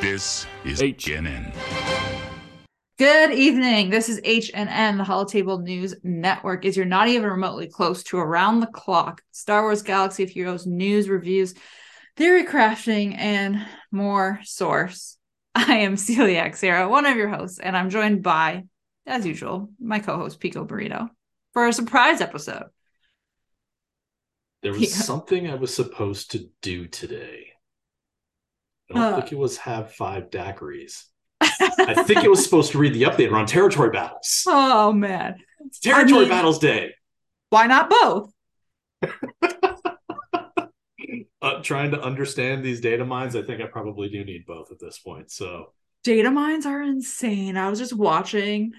This is H. HNN. Good evening. This is HNN, the Holotable News Network. Is you're not even remotely close to around the clock Star Wars Galaxy of Heroes news, reviews, theory crafting, and more source. I am Celia Xera, one of your hosts, and I'm joined by, as usual, my co-host Pico Burrito for a surprise episode. There was Yeah. something I was supposed to do today. I don't Uh. think it was have five daiquiris. I think it was supposed to read the update around territory battles. oh man, It's territory mean- battles day. why not both? Uh, trying to understand these data mines, I think I probably do need both at this point. So data mines are insane. I was just watching,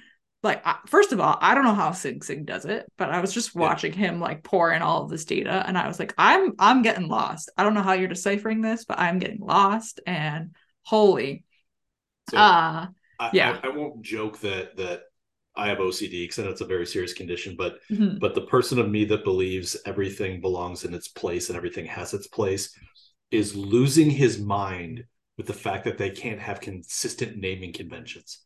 like, first of all, I don't know how Sing Sing does it, but I was just Yeah. watching him like pour in all of this data, and I was like, I'm I'm getting lost. I don't know how you're deciphering this, but I'm getting lost. And holy, So uh, I, yeah. I, I won't joke that that I have OCD because I know it's a very serious condition, but mhm. but the person of me that believes everything belongs in its place and everything has its place is losing his mind with the fact that they can't have consistent naming conventions.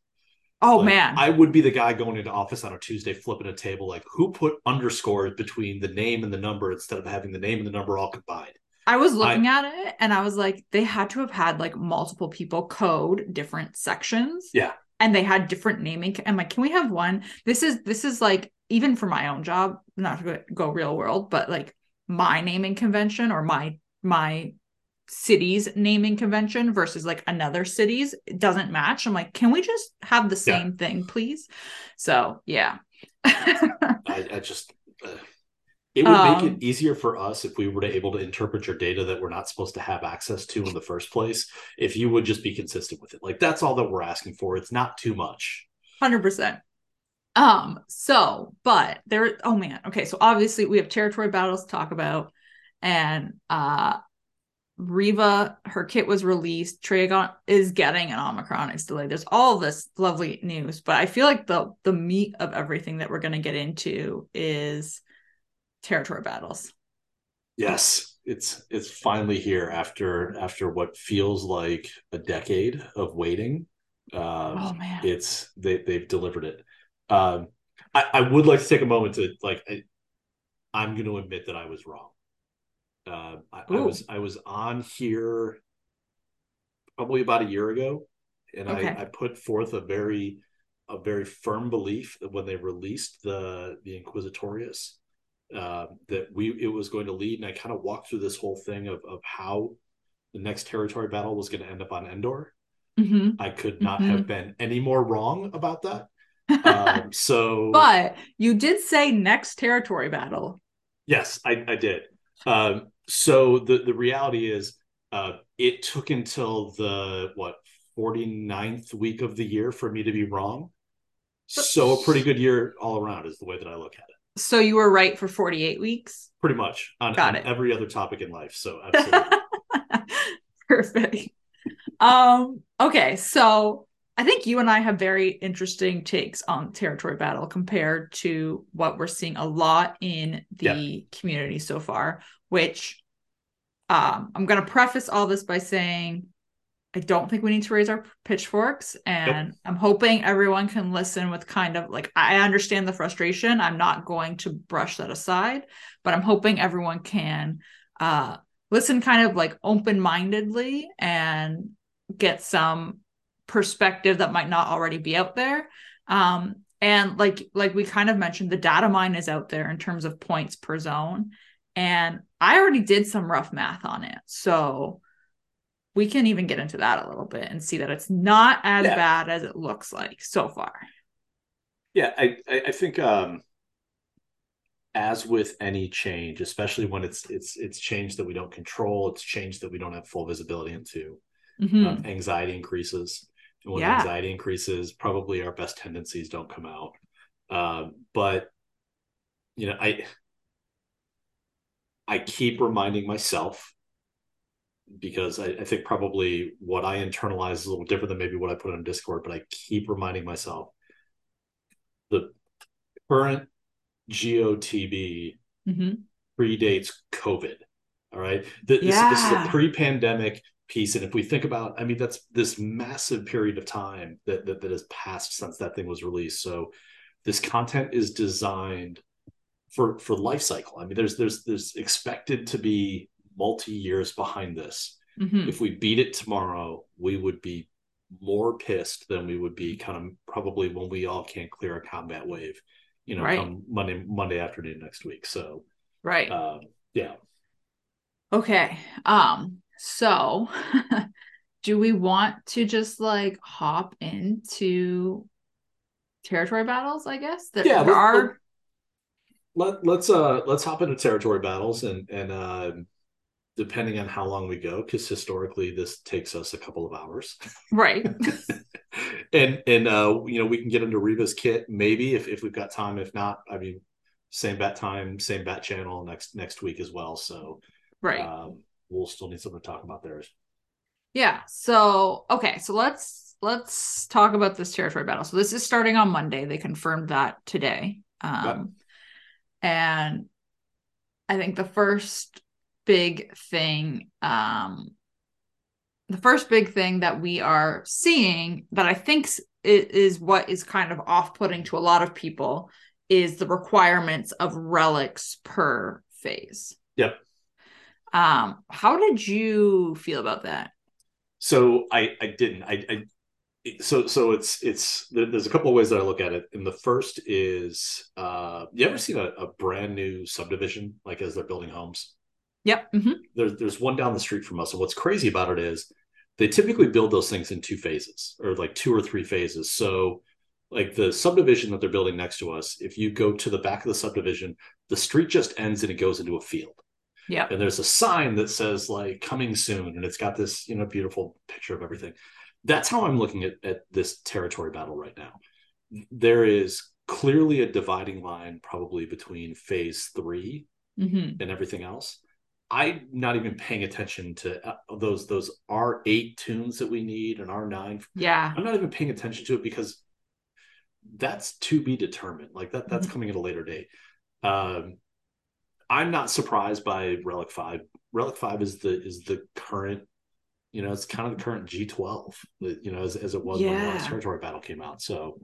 Oh Like, man, I would be the guy going into office on a Tuesday flipping a table like who put underscores between the name and the number instead of having the name and the number all combined. I was looking at it and I was like, they had to have had like multiple people code different sections. Yeah. And they had different naming. I'm like, can we have one? This is this is like even for my own job, not to go real world, but like my naming convention or my my city's naming convention versus like another city's it doesn't match. I'm like, can we just have the Yeah. same thing, please? So yeah. I, I just uh, it would make Um, it easier for us if we were to able to interpret your data that we're not supposed to have access to in the first place. If you would just be consistent with it, like that's all that we're asking for. It's not too much. Hundred percent. Um, so, but there, oh man, okay, so obviously we have territory battles to talk about, and uh Reva, her kit was released, Tragon is getting an Omicron, it's delayed. There's all this lovely news, but I feel like the the meat of everything that we're gonna get into is territory battles. Yes, it's it's finally here after after what feels like a decade of waiting. Um, Oh man. it's they they've delivered it. Um, I, I would like to take a moment to like I, I'm going to admit that I was wrong. Uh, I, I was I was on here probably about a year ago, and Okay. I, I put forth a very a very firm belief that when they released the the Inquisitorius, uh, that we it was going to lead, and I kind of walked through this whole thing of of how the next territory battle was going to end up on Endor. hmm I could not Mhm. have been any more wrong about that. Um, so, but you did say next territory battle. yes, I, I did. Um, so the the reality is, uh, it took until the what 49th week of the year for me to be wrong. So a pretty good year all around is the way that I look at it. So you were right for 48 weeks. Pretty much on, on every other topic in life. So absolutely. Perfect. Um, okay, so I think you and I have very interesting takes on territory battle compared to what we're seeing a lot in the community so far, which um, I'm going to preface all this by saying I don't think we need to raise our pitchforks. And I'm hoping everyone can listen with kind of like, I understand the frustration. I'm not going to brush that aside, but I'm hoping everyone can uh, listen kind of like open mindedly and get some perspective that might not already be out there. Um, and like like we kind of mentioned, the data mine is out there in terms of points per zone. And I already did some rough math on it. So we can even get into that a little bit and see that it's not as Yeah. bad as it looks like so far. Yeah, I, I I think um as with any change, especially when it's it's it's change that we don't control, it's change that we don't have full visibility into. Mhm. Um, anxiety increases. And when Yeah. anxiety increases, probably our best tendencies don't come out. Um, but you know, I I keep reminding myself because I, I think probably what I internalize is a little different than maybe what I put on Discord, but I keep reminding myself the current GOTB Mhm. predates COVID. All right. Th- This, this is Yeah. a pre pandemic piece. And if we think about, I mean, that's this massive period of time that that, that has passed since that thing was released. So this content is designed for for life cycle. I mean, there's there's there's expected to be multi years behind this. Mm-hmm. If we beat it tomorrow, we would be more pissed than we would be kind of probably when we all can't clear a combat wave, you know, right. Monday Monday afternoon next week. So right, uh, yeah. Okay, um, so do we want to just like hop into territory battles? I guess that yeah, there are. Let, let's uh let's hop into territory battles and and uh depending on how long we go, because historically this takes us a couple of hours. Right. and and uh, you know, we can get into Reva's kit maybe if, if we've got time. If not, I mean, same bat time, same bat channel next next week as well. So right. Um, we'll still need something to talk about there. Yeah. So okay, so let's let's talk about this territory battle. So this is starting on Monday. They confirmed that today. Um yep. And I think the first big thing um the first big thing that we are seeing that I think is what is kind of off-putting to a lot of people is the requirements of relics per phase. Yep. Um, how did you feel about that? So I I didn't. I, I so so it's it's there's a couple of ways that I look at it. And the first is uh you ever seen a, a brand new subdivision like as they're building homes? Yep. Mm-hmm. There's there's one down the street from us. And what's crazy about it is they typically build those things in two phases or like two or three phases. So like the subdivision that they're building next to us, if you go to the back of the subdivision, the street just ends and it goes into a field. Yeah. And there's a sign that says like coming soon and it's got this, you know, beautiful picture of everything. That's how I'm looking at, at this territory battle right now. There is clearly a dividing line probably between phase 3 mm-hmm. and everything else. I'm not even paying attention to uh, those those R eight toons that we need and R nine. Yeah, I'm not even paying attention to it because that's to be determined. Like that that's mm-hmm. coming at a later date. Um, I'm not surprised by Relic Five. Relic Five is the is the current, you know, it's kind of the current G12. You know, as, as it was yeah. when the last territory battle came out. So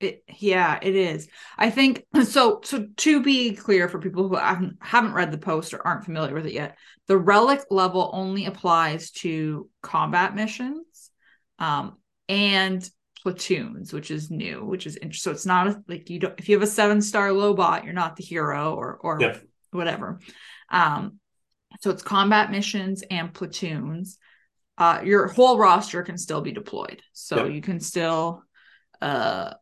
it, yeah, it is. I think so. So to be clear for people who haven't haven't read the post or aren't familiar with it yet, the relic level only applies to combat missions, um, and platoons, which is new, which is interesting. So it's not a, like you don't if you have a seven star lobot, you're not the hero or or yep. whatever. Um, so it's combat missions and platoons. Uh, your whole roster can still be deployed, so yep. you can still uh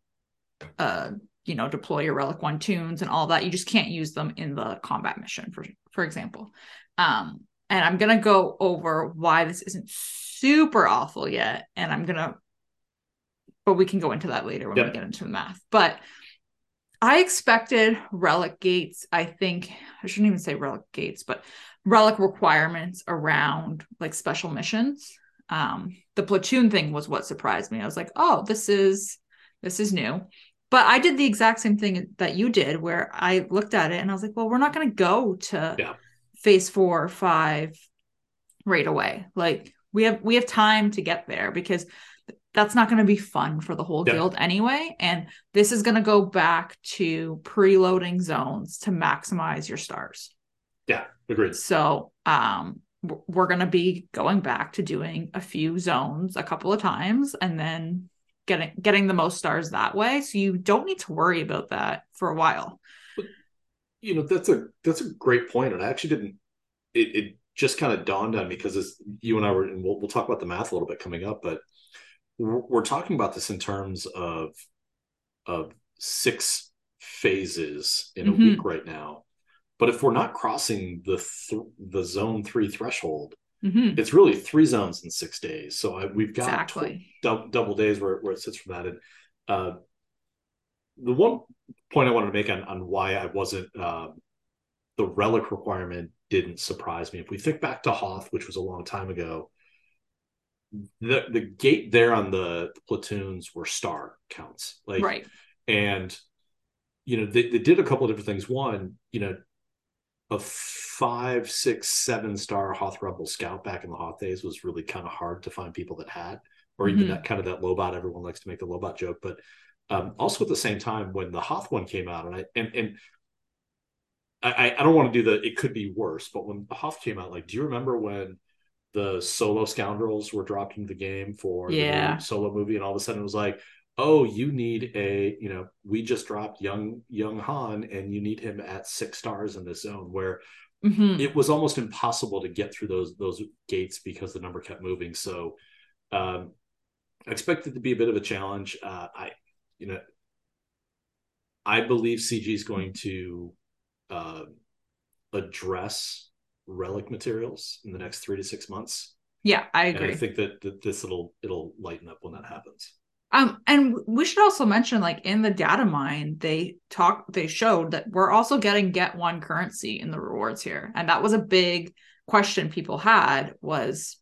uh you know deploy your relic one toons and all that you just can't use them in the combat mission for for example um and i'm gonna go over why this isn't super awful yet and i'm gonna but we can go into that later when yep. we get into the math but i expected relic gates i think i shouldn't even say relic gates but relic requirements around like special missions um the platoon thing was what surprised me i was like oh this is this is new but I did the exact same thing that you did, where I looked at it and I was like, well, we're not going to go to yeah. phase four or five right away. Like we have we have time to get there because that's not going to be fun for the whole yeah. guild anyway. And this is going to go back to preloading zones to maximize your stars. Yeah, agreed. So um we're going to be going back to doing a few zones a couple of times and then getting getting the most stars that way. So you don't need to worry about that for a while. you know, that's a that's a great point, and I actually didn't. It, it just kind of dawned on me because it's you and I were, and we'll we'll talk about the math a little bit coming up, but we're, we're talking about this in terms of of six phases in mm-hmm. a week right now. But if we're not crossing the th- the zone three threshold, Mm-hmm. It's really three zones in six days. So I, we've got exactly. tw- double days where, where it sits from that. And uh, the one point I wanted to make on, on why I wasn't, uh, the relic requirement didn't surprise me. If we think back to Hoth, which was a long time ago, the the gate there on the, the platoons were star counts. Like, right. And, you know, they, they did a couple of different things. One, you know, a five, six, seven star Hoth Rebel Scout back in the Hoth days was really kind of hard to find people that had, or even mm-hmm. that kind of that Lobot. Everyone likes to make the Lobot joke, but um, also at the same time when the Hoth one came out, and I and and I, I don't want to do the it could be worse, but when the Hoth came out, like, do you remember when the solo scoundrels were dropped into the game for yeah. the solo movie, and all of a sudden it was like, oh, you need a, you know, we just dropped young young Han, and you need him at six stars in this zone where mm-hmm. it was almost impossible to get through those those gates because the number kept moving. So um, I expect it to be a bit of a challenge. Uh, I, you know, I believe CG is going to uh, address relic materials in the next three to six months. Yeah, I agree. And I think that, that this it'll it'll lighten up when that happens. Um, and we should also mention, like in the data mine, they talk, they showed that we're also getting get one currency in the rewards here, and that was a big question people had was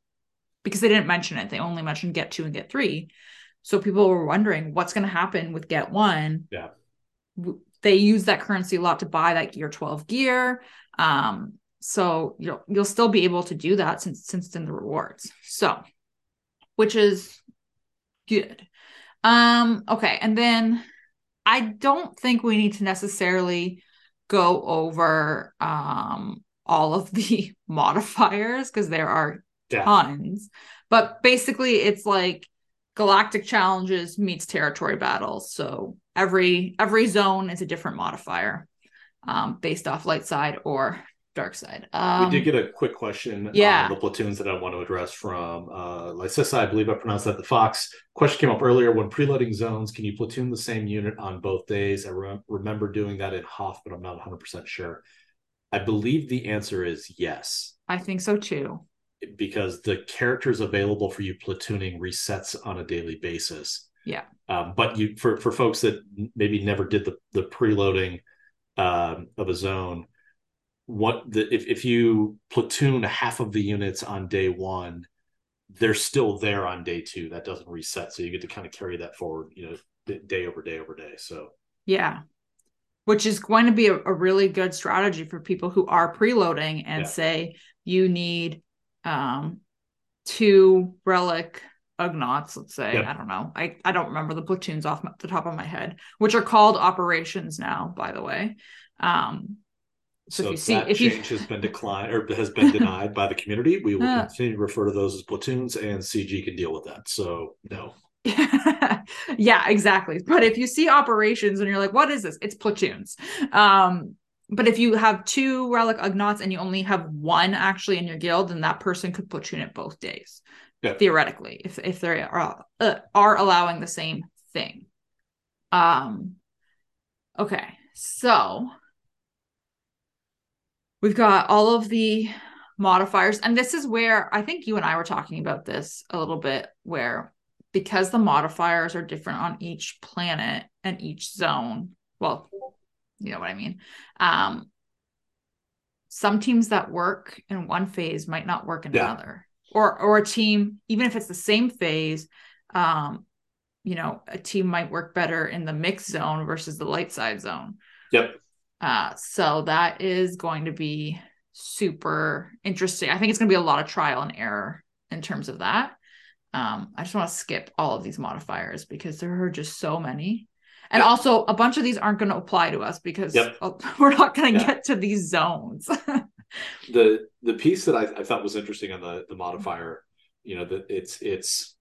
because they didn't mention it; they only mentioned get two and get three. So people were wondering what's going to happen with get one. Yeah, they use that currency a lot to buy that gear twelve gear. Um, so you'll you'll still be able to do that since since it's in the rewards. So, which is good. Um, okay, and then I don't think we need to necessarily go over um all of the modifiers because there are yeah. tons. But basically it's like galactic challenges meets territory battles. So every every zone is a different modifier um, based off light side or dark side. Um, we did get a quick question yeah. on the platoons that I want to address from uh, Lysissa, I believe I pronounced that the Fox. Question came up earlier when preloading zones, can you platoon the same unit on both days? I re- remember doing that in Hoth, but I'm not 100% sure. I believe the answer is yes. I think so too. Because the characters available for you platooning resets on a daily basis. Yeah. Um, but you for for folks that maybe never did the the preloading um, of a zone, what the if, if you platoon half of the units on day one they're still there on day two. That doesn't reset. So you get to kind of carry that forward you know day over day over day. So yeah. Which is going to be a, a really good strategy for people who are preloading and yeah. say you need um two relic ugnaughts let's say. Yep. i don't know. I, I don't remember the platoons off the top of my head which are called operations now by the way. Um so, so if that if change you... has been declined or has been denied by the community, we will uh, continue to refer to those as platoons, and CG can deal with that. So no. yeah, exactly. But if you see operations and you're like, "What is this?" It's platoons. Um, but if you have two relic ugnaughts and you only have one actually in your guild, then that person could platoon it both days. Yeah. Theoretically, if if they are uh, are allowing the same thing. Um. Okay, so we've got all of the modifiers and this is where i think you and i were talking about this a little bit where because the modifiers are different on each planet and each zone well you know what i mean um some teams that work in one phase might not work in yeah. another. Or or a team even if it's the same phase um you know a team might work better in the mixed zone versus the light side zone. Yep uh, so that is going to be super interesting. I think it's going to be a lot of trial and error in terms of that. Um, I just want to skip all of these modifiers because there are just so many. And yep. also, a bunch of these aren't going to apply to us because yep. we're not going to yeah. get to these zones. the the piece that I, I, thought was interesting on the the modifier, you know, that it's it's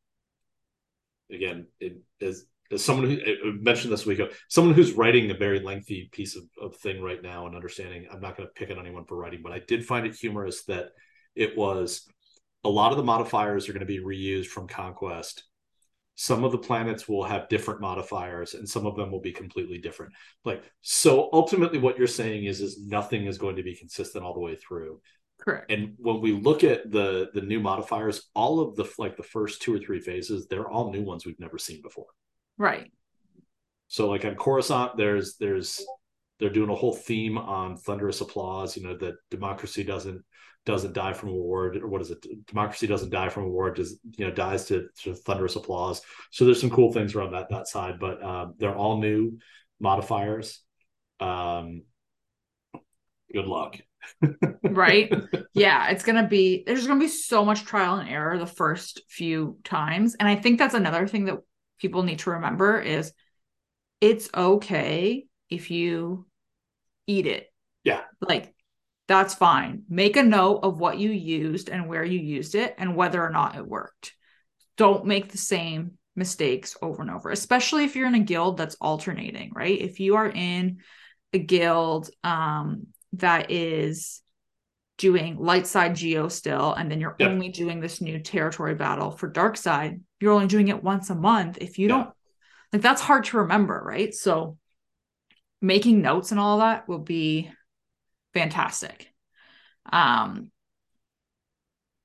again it is someone who I mentioned this week, uh, someone who's writing a very lengthy piece of, of thing right now and understanding, I'm not going to pick on anyone for writing, but I did find it humorous that it was a lot of the modifiers are going to be reused from Conquest. Some of the planets will have different modifiers, and some of them will be completely different. Like so, ultimately, what you're saying is is nothing is going to be consistent all the way through. Correct. And when we look at the the new modifiers, all of the like the first two or three phases, they're all new ones we've never seen before. Right. So like on Coruscant, there's there's they're doing a whole theme on thunderous applause. You know that democracy doesn't doesn't die from a war, or what is it? Democracy doesn't die from a war, just you know dies to, to thunderous applause. So there's some cool things around that that side, but um, they're all new modifiers. Um, good luck. right? Yeah, it's going to be, there's going to be so much trial and error the first few times. And I think that's another thing that people need to remember is it's okay if you eat it. Yeah. Like, that's fine. Make a note of what you used and where you used it and whether or not it worked. Don't make the same mistakes over and over, especially if you're in a guild that's alternating, right? If you are in a guild um, that is doing light side geo still, and then you're only doing this new territory battle for dark side, you're only doing it once a month. If you don't, like, that's hard to remember, right? So, making notes and all that will be fantastic. Um,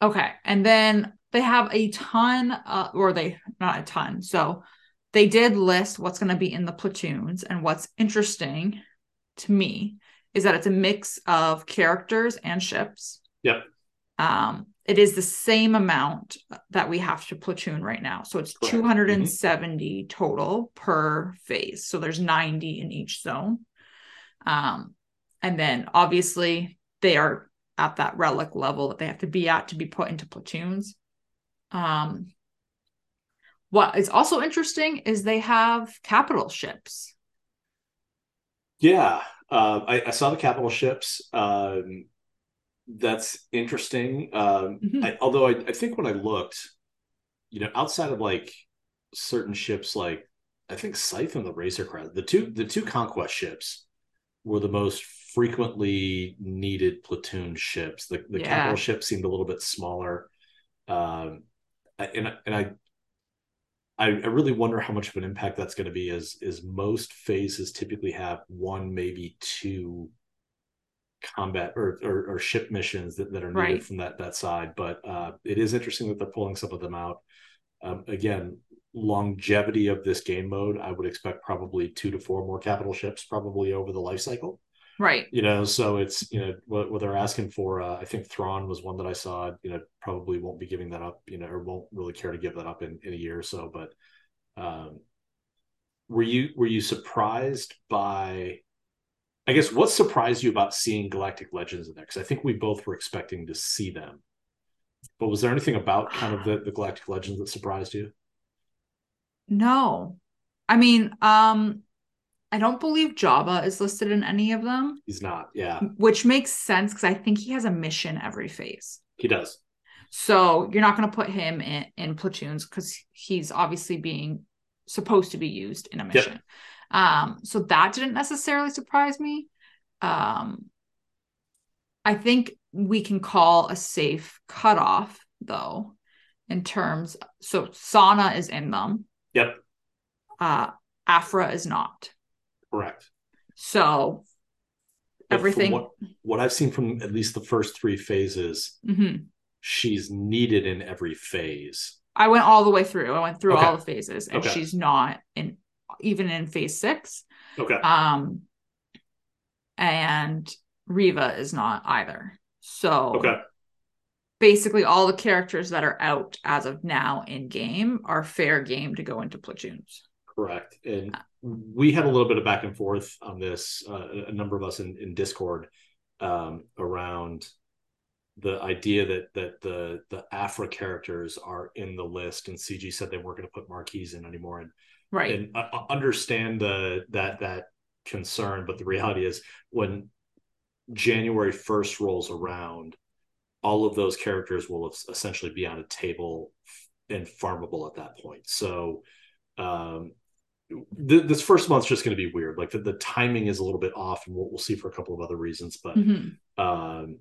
okay, and then they have a ton, uh, or they not a ton. So they did list what's going to be in the platoons, and what's interesting to me is that it's a mix of characters and ships. Yep. Um, it is the same amount that we have to platoon right now. So it's Correct. 270 mm-hmm. total per phase. So there's 90 in each zone. Um, and then obviously they are at that relic level that they have to be at to be put into platoons. Um, what is also interesting is they have capital ships. Yeah, uh, I, I, saw the capital ships. Um, that's interesting. Um, mm-hmm. I, although I, I think when I looked, you know, outside of like certain ships, like I think Scythe and the Razor Crest, the two the two conquest ships were the most frequently needed platoon ships. The the yeah. capital ship seemed a little bit smaller. Um, and and I, I I really wonder how much of an impact that's going to be. As is most phases typically have one, maybe two combat or, or, or ship missions that, that are needed right. from that that side. But uh, it is interesting that they're pulling some of them out. Um, again, longevity of this game mode, I would expect probably two to four more capital ships probably over the life cycle. Right. You know, so it's, you know, what, what they're asking for, uh, I think Thrawn was one that I saw, you know, probably won't be giving that up, you know, or won't really care to give that up in, in a year or so. But um, were you, were you surprised by, I guess, what surprised you about seeing Galactic Legends in there? Because I think we both were expecting to see them. But was there anything about kind of the, the Galactic Legends that surprised you? No. I mean, um, I don't believe Jabba is listed in any of them. He's not, yeah. Which makes sense because I think he has a mission every phase. He does. So you're not going to put him in, in platoons because he's obviously being supposed to be used in a mission. Yep. Um, so that didn't necessarily surprise me. Um, I think we can call a safe cutoff though, in terms. So Sana is in them. Yep. Uh, Aphra is not. Correct. So everything what, what, I've seen from at least the first three phases, mm-hmm. she's needed in every phase. I went all the way through. I went through okay. all the phases, and okay. she's not in even in phase six. Okay. Um, and Reva is not either. So okay. Basically, all the characters that are out as of now in game are fair game to go into platoons. Correct. And we had a little bit of back and forth on this, uh, a number of us in, in Discord um, around the idea that that the the Aphra characters are in the list, and CG said they weren't going to put Marquise in anymore, and right, and I understand the that that concern, but the reality is when January first rolls around, all of those characters will essentially be on a table and farmable at that point. So um, th- this first month's just going to be weird. Like the, the timing is a little bit off, and we'll, we'll see for a couple of other reasons. But mm-hmm. um,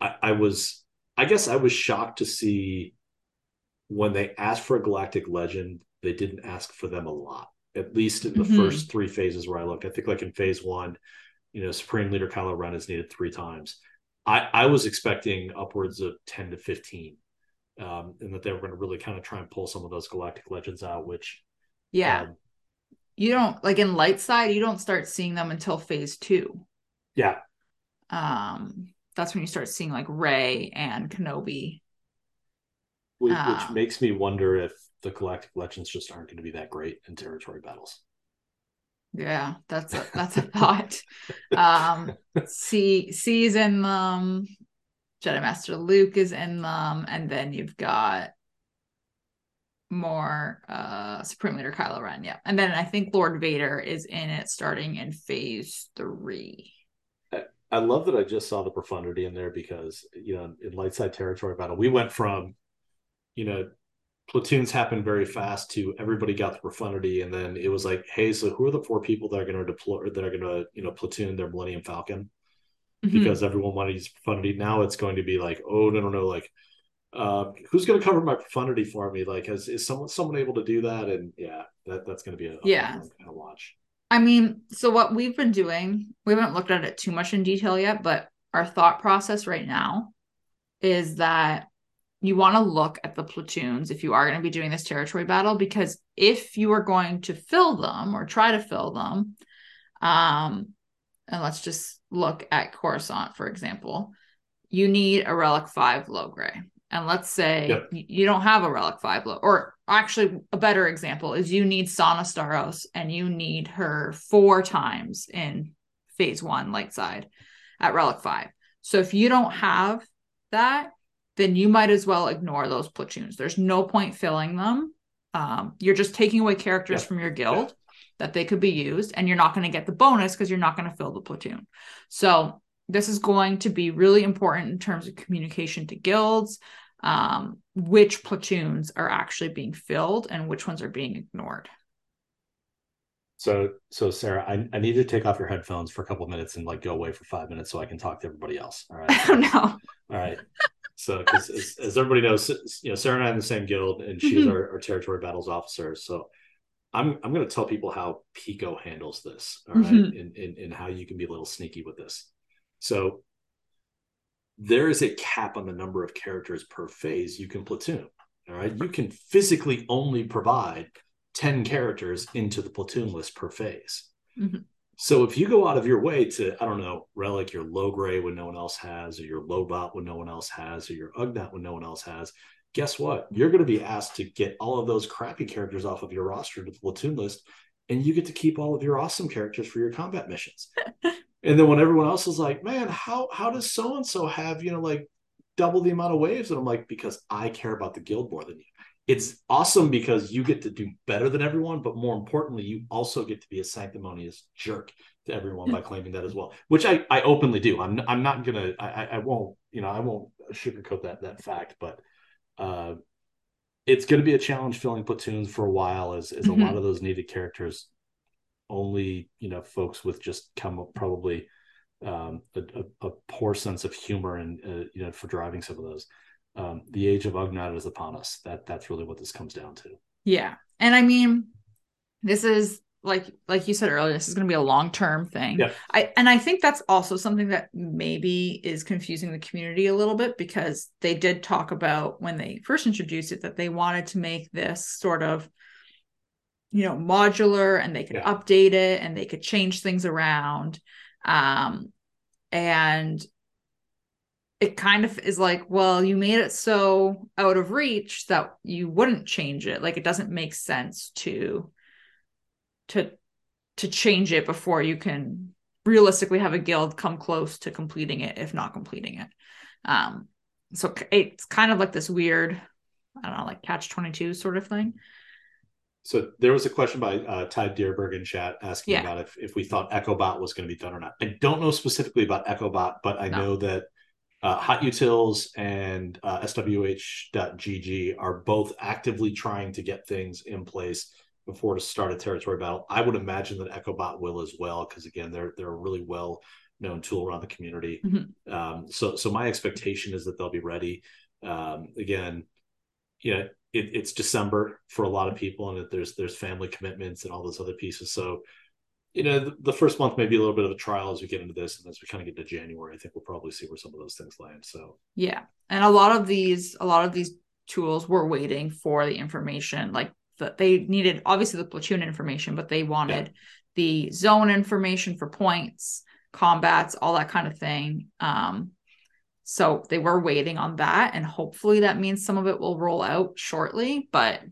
I, I was, I guess, I was shocked to see when they asked for a galactic legend, they didn't ask for them a lot. At least in the mm-hmm. first three phases where I looked, I think like in phase one, you know, Supreme Leader Kylo Ren is needed three times. I, I was expecting upwards of 10 to 15 um, and that they were going to really kind of try and pull some of those galactic legends out, which yeah, um, you don't like in light side you don't start seeing them until phase two. Yeah. Um that's when you start seeing like Rey and kenobi. Which, uh, which makes me wonder if the galactic legends just aren't going to be that great in territory battles. Yeah, that's a that's a thought. Um C C is in them, Jedi Master Luke is in them, and then you've got more uh Supreme Leader Kylo Ren, yeah. And then I think Lord Vader is in it starting in phase three. I love that I just saw the profundity in there because you know in light side territory battle we went from you know platoons happened very fast to everybody got the profundity and then it was like hey so who are the four people that are going to deploy that are going to you know platoon their millennium falcon mm-hmm. because everyone wanted to use profundity now it's going to be like oh no no no like uh, who's going to cover my profundity for me? Like is, is someone someone able to do that? And yeah that that's going to be a, yeah. kind of watch. I mean so what we've been doing we haven't looked at it too much in detail yet but our thought process right now is that you want to look at the platoons if you are going to be doing this territory battle because if you are going to fill them or try to fill them um and let's just look at Coruscant for example you need a relic 5 Logray and let's say yep. you don't have a relic 5 low or actually a better example is you need Sana Starros and you need her four times in phase 1 light side at relic 5 so if you don't have that then you might as well ignore those platoons. There's no point filling them. Um, you're just taking away characters yeah. from your guild yeah. that they could be used, and you're not going to get the bonus because you're not going to fill the platoon. So this is going to be really important in terms of communication to guilds, um, which platoons are actually being filled and which ones are being ignored. So, so Sarah, I, I need to take off your headphones for a couple minutes and like go away for five minutes so I can talk to everybody else. All right. Oh no. All right. So, as, as, everybody knows, you know, Sarah and I are in the same guild, and she's mm-hmm. our, our, territory battles officer. So, I'm I'm going to tell people how Pico handles this, all right, mm-hmm. and, and and how you can be a little sneaky with this. So, there is a cap on the number of characters per phase you can platoon. All right, you can physically only provide ten characters into the platoon list per phase. Mm-hmm. So if you go out of your way to, I don't know, relic your Logray when no one else has, or your lobot when no one else has, or your Ugnaught when no one else has, guess what? You're going to be asked to get all of those crappy characters off of your roster to the platoon list, and you get to keep all of your awesome characters for your combat missions. and then when everyone else is like, man, how how does so and so have you know like double the amount of waves? And I'm like, because I care about the guild more than you it's awesome because you get to do better than everyone, but more importantly, you also get to be a sanctimonious jerk to everyone by claiming that as well, which I, I openly do. I'm I'm not gonna I, I won't you know I won't sugarcoat that that fact, but uh, it's going to be a challenge filling platoons for a while as as mm-hmm. a lot of those needed characters only you know folks with just come up probably um, a, a, a, poor sense of humor and uh, you know for driving some of those um, the age of Ugnaught is upon us. That that's really what this comes down to. Yeah, and I mean, this is like like you said earlier. This is going to be a long term thing. Yeah. I and I think that's also something that maybe is confusing the community a little bit because they did talk about when they first introduced it that they wanted to make this sort of you know modular and they could yeah. update it and they could change things around um and it kind of is like, well, you made it so out of reach that you wouldn't change it. Like it doesn't make sense to to to change it before you can realistically have a guild come close to completing it, if not completing it. Um, so it's kind of like this weird, I don't know, like catch 22 sort of thing. So there was a question by uh, Ty Deerberg in chat asking yeah. about if, if we thought EchoBot was going to be done or not. I don't know specifically about EchoBot, but I no. know that uh, Hot Utils and uh, SWGOH.GG are both actively trying to get things in place before to start a territory battle. I would imagine that EchoBot will as well, because again, they're they're a really well known tool around the community. Mm-hmm. Um, so so my expectation is that they'll be ready. Um, again, you know, it, it's December for a lot of people, and there's there's family commitments and all those other pieces. So you know, the, the, first month may be a little bit of a trial as we get into this, and as we kind of get to January, I think we'll probably see where some of those things land. So yeah, and a lot of these, a lot of these tools were waiting for the information, like that they needed obviously the platoon information, but they wanted yeah. the zone information for points, combats, all that kind of thing. Um, so they were waiting on that, and hopefully that means some of it will roll out shortly. But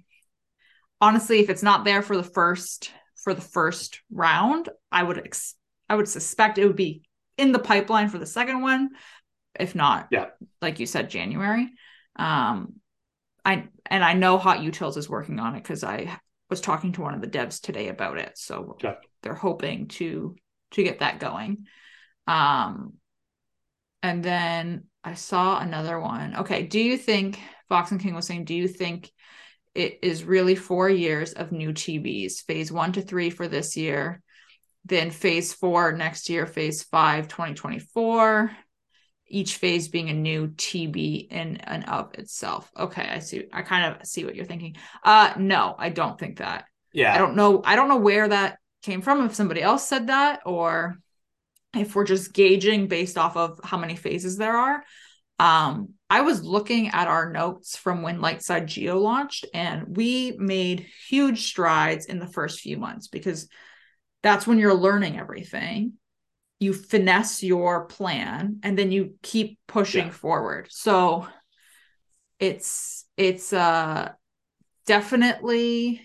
honestly, if it's not there for the first for the first round. I would ex- I would suspect it would be in the pipeline for the second one, if not, yeah, like you said, January. Um, I and I know Hot Utils is working on it because I was talking to one of the devs today about it. So okay. they're hoping to to get that going. Um, and then I saw another one. Okay, do you think Fox and King was saying? Do you think it is really four years of new TBs? Phase one to three for this year, then phase four next year, phase five 2024, each phase being a new TB in and of itself. Okay, I see. I kind of see what you're thinking. Uh no, I don't think that. Yeah. I don't know. I don't know where that came from, if somebody else said that, or if we're just gauging based off of how many phases there are. Um, I was looking at our notes from when Lightside Geo launched, and we made huge strides in the first few months because that's when you're learning everything. You finesse your plan and then you keep pushing yeah. forward. So it's it's uh definitely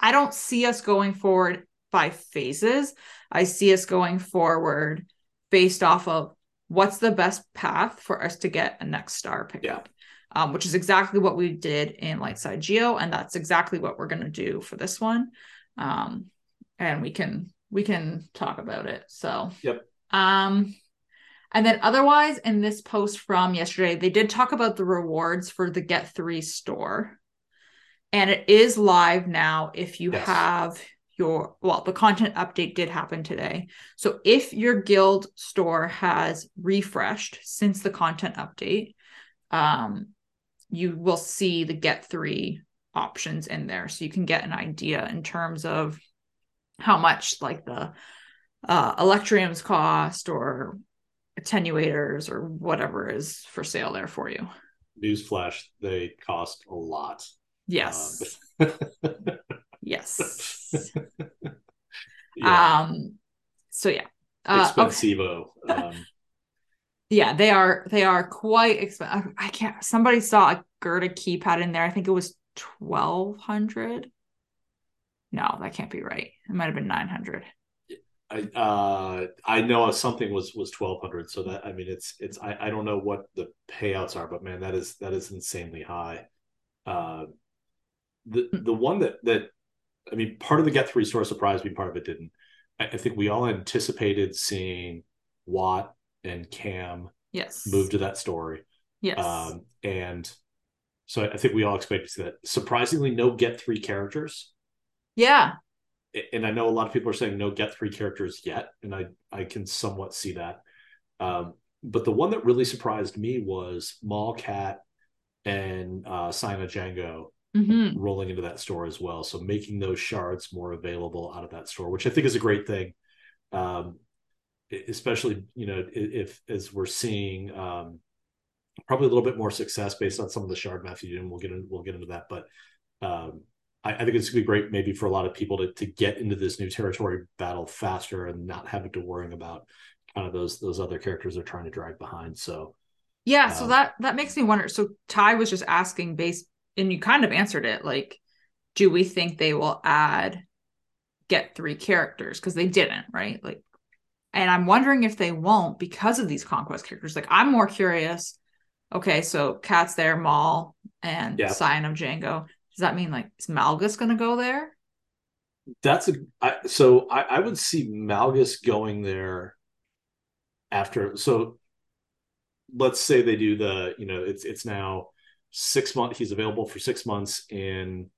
I don't see us going forward by phases. I see us going forward based off of what's the best path for us to get a next star pickup. Yeah. Um, which is exactly what we did in Lightside Geo, and that's exactly what we're going to do for this one. Um, and we can we can talk about it. So yep. Um, and then otherwise, in this post from yesterday, they did talk about the rewards for the Get Three store, and it is live now. If you yes. have your well the content update did happen today. So if your guild store has refreshed since the content update um you will see the get three options in there. So you can get an idea in terms of how much like the uh electriums cost or attenuators or whatever is for sale there for you. Newsflash they cost a lot. Yes. Um, Yes. yeah. Um. So yeah. Uh, Expensivo. Okay. Um, yeah, they are. They are quite expensive. I can't. Somebody saw a Gerda keypad in there. I think it was twelve hundred. No, that can't be right. It might have been nine hundred. I uh I know something was was twelve hundred. So that I mean it's it's I, I don't know what the payouts are, but man, that is that is insanely high. Uh, the hmm. the one that that I mean, part of the Get Three store surprised me, part of it didn't. I, I think we all anticipated seeing Watt and Cam yes move to that story. Yes. Um, and so I think we all expected to see that. Surprisingly, no Get Three characters. Yeah. And I know a lot of people are saying no Get Three characters yet, and I I can somewhat see that. Um, but the one that really surprised me was Maul Cat and uh, Sina Jango mm-hmm. rolling into that store as well. So making those shards more available out of that store, which I think is a great thing. Um, especially, you know, if, as we're seeing, um, probably a little bit more success based on some of the shard math you do, and we'll get into, we'll get into that. But um, I, I, think it's gonna be great maybe for a lot of people to to get into this new territory battle faster and not having to worrying about kind of those those other characters they're trying to drag behind. So yeah, so um, that that makes me wonder. So Ty was just asking based and you kind of answered it like do we think they will add get three characters? Because they didn't right? Like and i'm wondering if they won't because of these conquest characters. Like i'm more curious okay so cat's there maul and yeah. scion of Jango. Does that mean like is malgus gonna go there? That's a I, so I, I would see malgus going there after so let's say they do the you know it's it's now six months he's available for six months in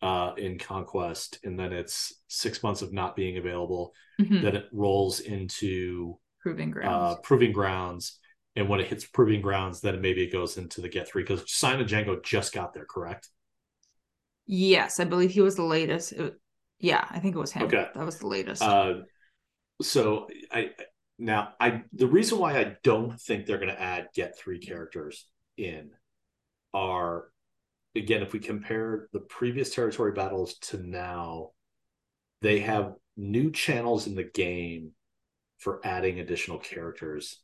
uh in conquest and then it's six months of not being available. Mm-hmm. then it rolls into proving grounds. Uh proving grounds. And when it hits proving grounds then maybe it goes into the get three because Sina Jango just got there correct? Yes i believe he was the latest. It, yeah i think it was him. Okay. That was the latest. Uh so i now i the reason why i don't think they're going to add get three characters in are again if we compare the previous territory battles to now they have new channels in the game for adding additional characters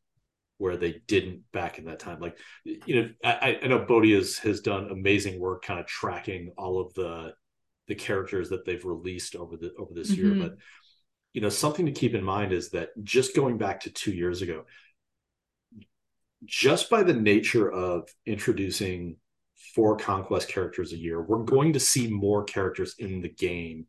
where they didn't back in that time like you know i, I know bodhi has, has done amazing work kind of tracking all of the the characters that they've released over the over this Mhm. year. But you know, something to keep in mind is that just going back to two years ago, just by the nature of introducing four conquest characters a year, we're going to see more characters in the game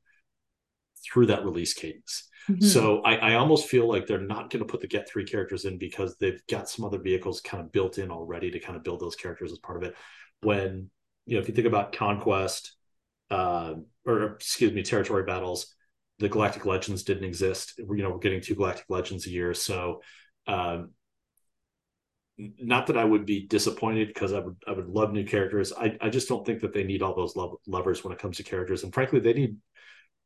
through that release cadence. Mhm. So I, I almost feel like they're not going to put the get three characters in because they've got some other vehicles kind of built in already to kind of build those characters as part of it. When you know, if you think about conquest, uh, or excuse me, territory battles, the Galactic Legends didn't exist. You know, we're getting two Galactic Legends a year, so um, not that I would be disappointed because I would I would love new characters. I, I just don't think that they need all those lev- levers when it comes to characters, and frankly, they need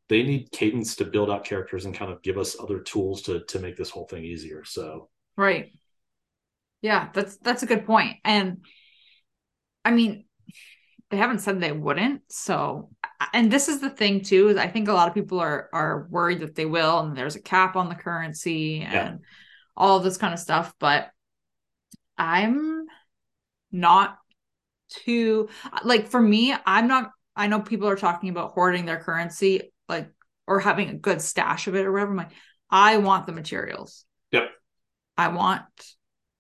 they need cadence to build out characters and kind of give us other tools to to make this whole thing easier. So Right. Yeah, that's that's a good point. And I mean, they haven't said they wouldn't. So, and this is the thing too, is I think a lot of people are are worried that they will, and there's a cap on the currency and Yeah. all of this kind of stuff. But I'm not too like for me, I'm not I know people are talking about hoarding their currency, like or having a good stash of it or whatever. I'm like, I want the materials. Yep. I want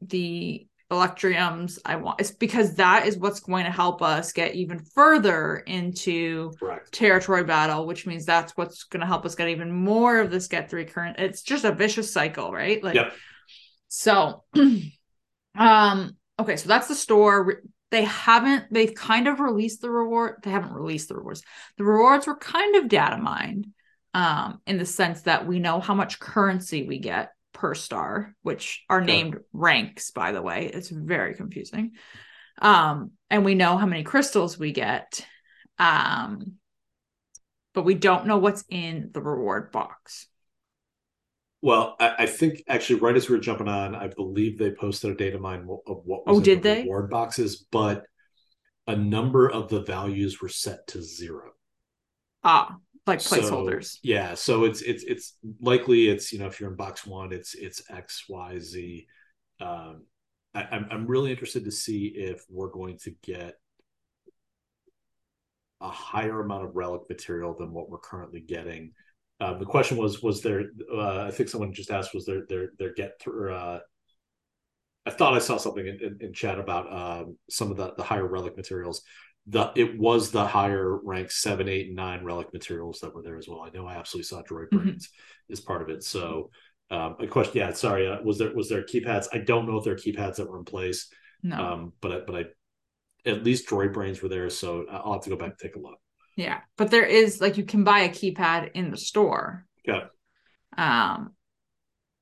the electriums. I want it's because that is what's going to help us get even further into correct. territory battle, which means that's what's going to help us get even more of this get three current. It's just a vicious cycle, right? Like, Yep. so, um, okay, so that's the store. They haven't. They've kind of released the reward. They haven't released the rewards. The rewards were kind of data mined, um, in the sense that we know how much currency we get per star, which are named ranks. By the way, it's very confusing. Um, and we know how many crystals we get. Um, but we don't know what's in the reward box. Well, I, I think actually, right as we were jumping on, I believe they posted a data mine of what was Oh, in did the they? reward boxes, but a number of the values were set to zero. Ah, like So, placeholders. yeah, so it's it's it's likely it's you know if you're in box one, it's it's X Y Z. Um, I, I'm I'm really interested to see if we're going to get a higher amount of relic material than what we're currently getting. Uh, the question was was there? Uh, I think someone just asked was there there there get through. Uh, I thought I saw something in, in, in chat about um, some of the the higher relic materials. The it was the higher rank seven, eight, and nine relic materials that were there as well. I know I absolutely saw droid Mhm. brains as part of it. So um, a question, yeah, sorry, uh, was there was there keypads? I don't know if there are keypads that were in place, No. um, but I, but I at least droid brains were there, so I'll have to go back and take a look. Yeah. But there is like you can buy a keypad in the store. Yeah. Um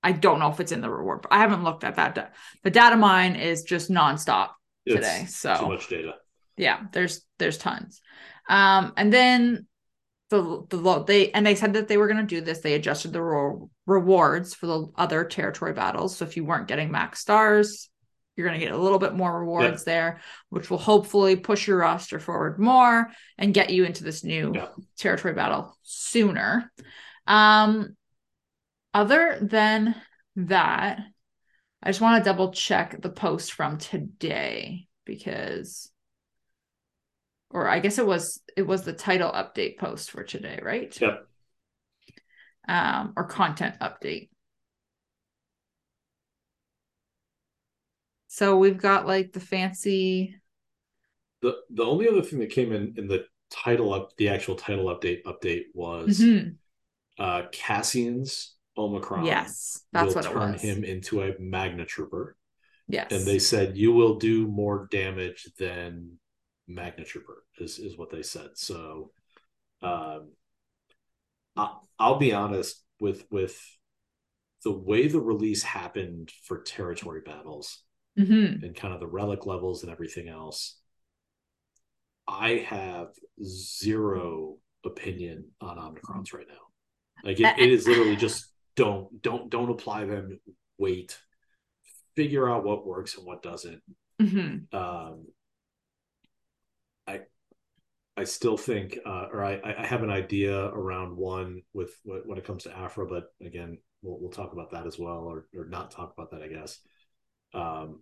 I don't know if it's in the reward, but I haven't looked at that. da- The data mine is just nonstop It's today. too So much data. yeah, there's there's tons. Um and then the the low they and they said that they were going to do this. They adjusted the rewards for the other territory battles. So if you weren't getting max stars, you're going to get a little bit more rewards there, which will hopefully push your roster forward more and get you into this new Yeah. territory battle sooner. Um, other than that, I just want to double check the post from today because or I guess it was it was the title update post for today, right? Yep. Um, or content update. So we've got like the fancy The the only other thing that came in in the title up the actual title update update was Mhm. uh Cassian's Omicron. Yes, that's will what it turn him into a Magna Trooper. Yes. And they said you will do more damage than Magna Trooper is, is what they said. So um I, I'll be honest with with the way the release happened for territory battles Mhm. and kind of the relic levels and everything else. I have zero opinion on Omnicrons right now. Like it, it is literally just don't don't don't apply them. Wait, figure out what works and what doesn't. Mhm. Um, I I still think, uh, or I I have an idea around one with when it comes to Aphra, but again, we'll we'll talk about that as well, or or not talk about that, I guess. Um,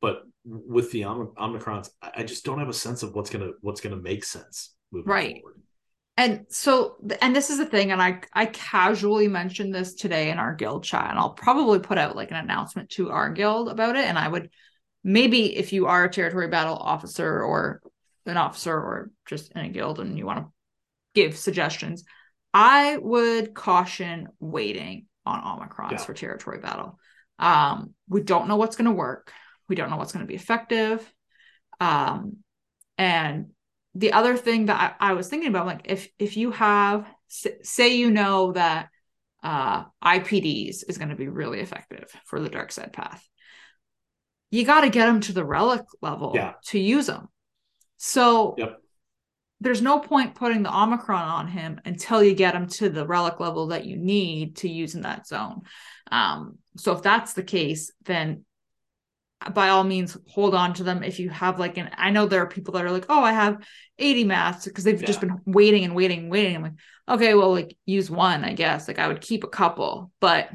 but with the Om- Omicrons, I just don't have a sense of what's gonna what's gonna make sense moving Right. forward. And so, and this is the thing, and I I casually mentioned this today in our guild chat, and I'll probably put out like an announcement to our guild about it. And I would maybe if you are a territory battle officer or an officer or just in a guild and you want to give suggestions, I would caution waiting on Omicrons Yeah. for territory battle. Um, we don't know what's going to work. We don't know what's going to be effective. Um, and the other thing that I, I was thinking about, like if if you have say you know that uh IPDs is going to be really effective for the dark side path, you got to get them to the relic level Yeah. to use them. So Yep. There's no point putting the Omicron on him until you get him to the relic level that you need to use in that zone. Um, so if that's the case, then by all means hold on to them. If you have like an i know there are people that are like oh i have 80 masks because they've just been waiting and waiting and waiting. I'm like okay well like use one i guess. Like i would keep a couple but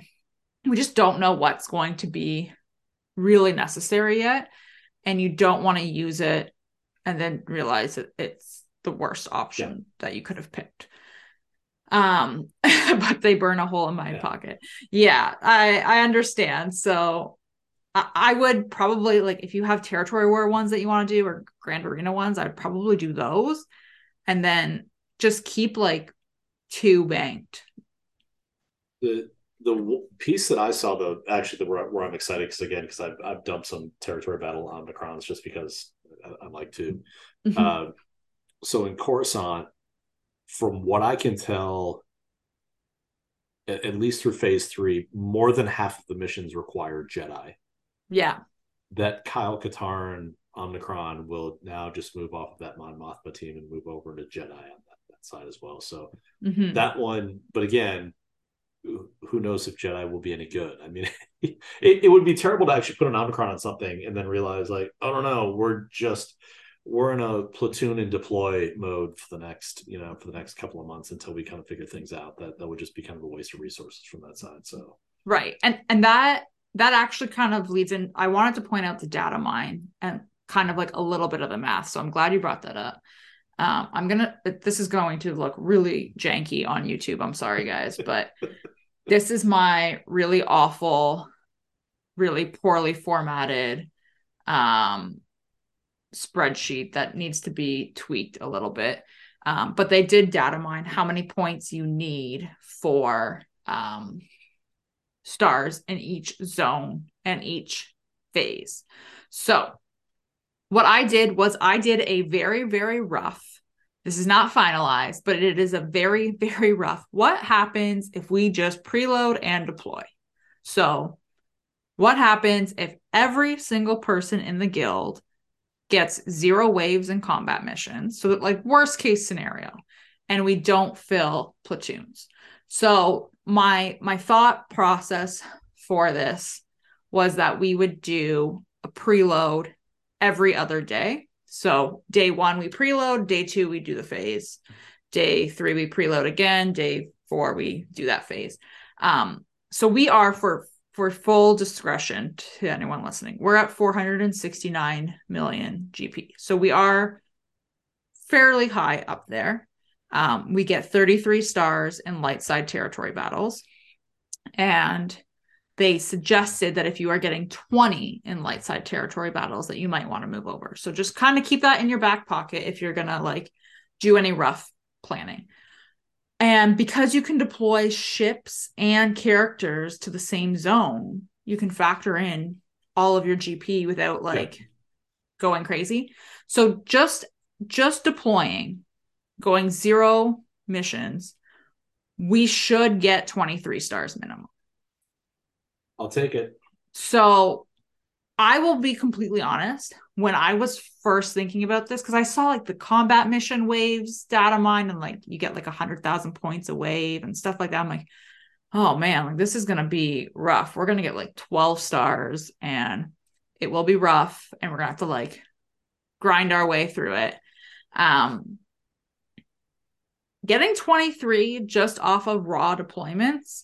we just don't know what's going to be really necessary yet. And you don't want to use it and then realize that it's the worst option that you could have picked um but they burn a hole in my Yeah. pocket yeah i i understand so I, I would probably like if you have territory war ones that you want to do or grand arena ones i'd probably do those and then just keep like two banked The the piece that I saw though, actually, the, where, where I'm excited because again, because I've I've dumped some territory battle Omicrons just because I, I like to. Mhm. Uh, so in Coruscant, from what I can tell, at, at least through phase three, more than half of the missions require Jedi. yeah That Kyle Katarn Omnicron will now just move off of that Mon Mothma team and move over to Jedi on that, that side as well. So Mhm. that one, but again, who knows if Jedi will be any good? I mean, it, it would be terrible to actually put an Omicron on something and then realize, like, oh no, no, we're just we're in a platoon and deploy mode for the next, you know, for the next couple of months until we kind of figure things out. That that would just be kind of a waste of resources from that side. So right and and that that actually kind of leads in i wanted to point out the data mine and kind of like a little bit of the math so i'm glad you brought that up um, i'm gonna this is going to look really janky on youtube i'm sorry guys but this is my really awful really poorly formatted um spreadsheet that needs to be tweaked a little bit um, but they did data mine how many points you need for um, stars in each zone and each phase. So, what I did was I did a very, very rough, this is not finalized, but it is a very, very rough. What happens if we just preload and deploy? So, what happens if every single person in the guild gets zero waves in combat missions? So, that like worst case scenario, and we don't fill platoons. So, my my thought process for this was that we would do a preload every other day. So day one we preload, day two we do the phase, day three we preload again, day four we do that phase. Um, so we are for for full discretion to anyone listening, we're at 469 million GP. So we are fairly high up there. Um, we get 33 stars in light side territory battles. And they suggested that if you are getting 20 in light side territory battles, that you might want to move over. So just kind of keep that in your back pocket if you're going to like do any rough planning. And because you can deploy ships and characters to the same zone, you can factor in all of your GP without like going crazy. So just just deploying, going zero missions, we should get 23 stars minimum. I'll take it. So I will be completely honest. When I was first thinking about this, because I saw like the combat mission waves data mine and like you get like a hundred thousand points a wave and stuff like that. I'm like, oh man, like this is gonna be rough. We're gonna get like 12 stars and it will be rough and we're gonna have to like grind our way through it. Um getting 23 just off of raw deployments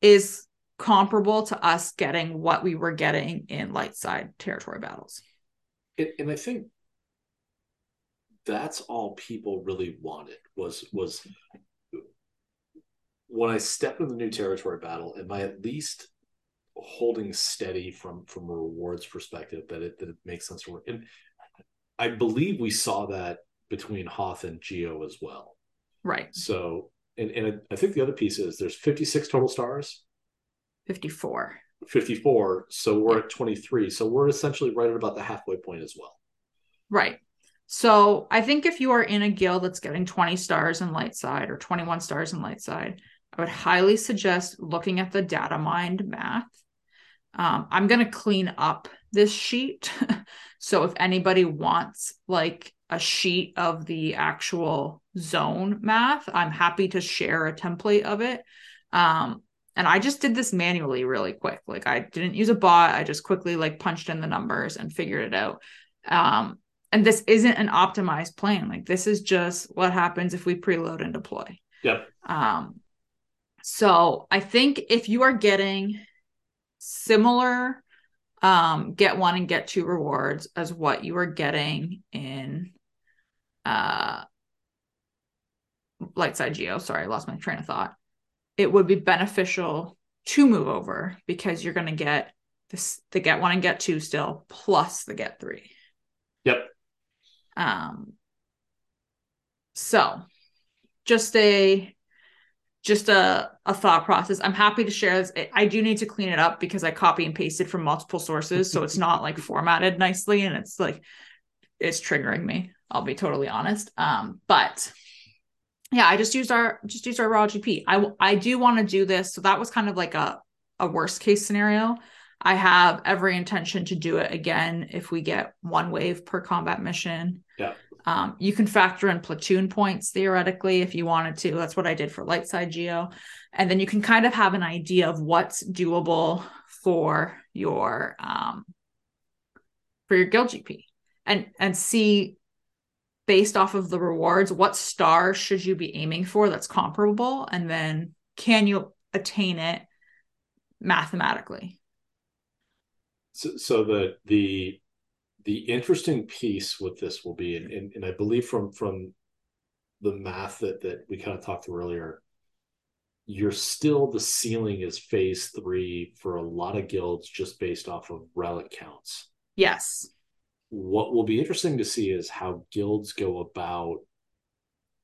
is comparable to us getting what we were getting in light side territory battles. And, and I think that's all people really wanted was was when I step into the new territory battle, am I at least holding steady from from a rewards perspective that it that it makes sense to work? And I believe we saw that between Hoth and Geo as well. Right. So and, and I think the other piece is there's 56 total stars. 54. 54. So we're yeah. at 23. So we're essentially right at about the halfway point as well. Right. So I think if you are in a guild that's getting 20 stars in light side or 21 stars in light side, I would highly suggest looking at the data mind math. Um, I'm going to clean up this sheet. so if anybody wants like a sheet of the actual zone math, I'm happy to share a template of it. Um, and I just did this manually really quick. Like I didn't use a bot. I just quickly like punched in the numbers and figured it out. Um, and this isn't an optimized plan. Like this is just what happens if we preload and deploy. Yep. Um, so I think if you are getting similar um, get one and get two rewards as what you are getting in uh, light side geo, sorry, I lost my train of thought. It would be beneficial to move over because you're going to get this the get one and get two still plus the get three. Yep. Um, so just a just a, a thought process. I'm happy to share this. I do need to clean it up because I copy and pasted from multiple sources. So it's not like formatted nicely and it's like it's triggering me. I'll be totally honest. Um, but yeah, I just used our just used our raw GP. I I do want to do this. So that was kind of like a a worst case scenario. I have every intention to do it again if we get one wave per combat mission. Yeah. Um, you can factor in platoon points theoretically if you wanted to. That's what I did for light side geo. And then you can kind of have an idea of what's doable for your um, for your guild GP and and see based off of the rewards what star should you be aiming for that's comparable and then can you attain it mathematically so, so the the the interesting piece with this will be, and, and, and I believe from from the math that that we kind of talked through earlier, you're still the ceiling is phase three for a lot of guilds just based off of relic counts. Yes. What will be interesting to see is how guilds go about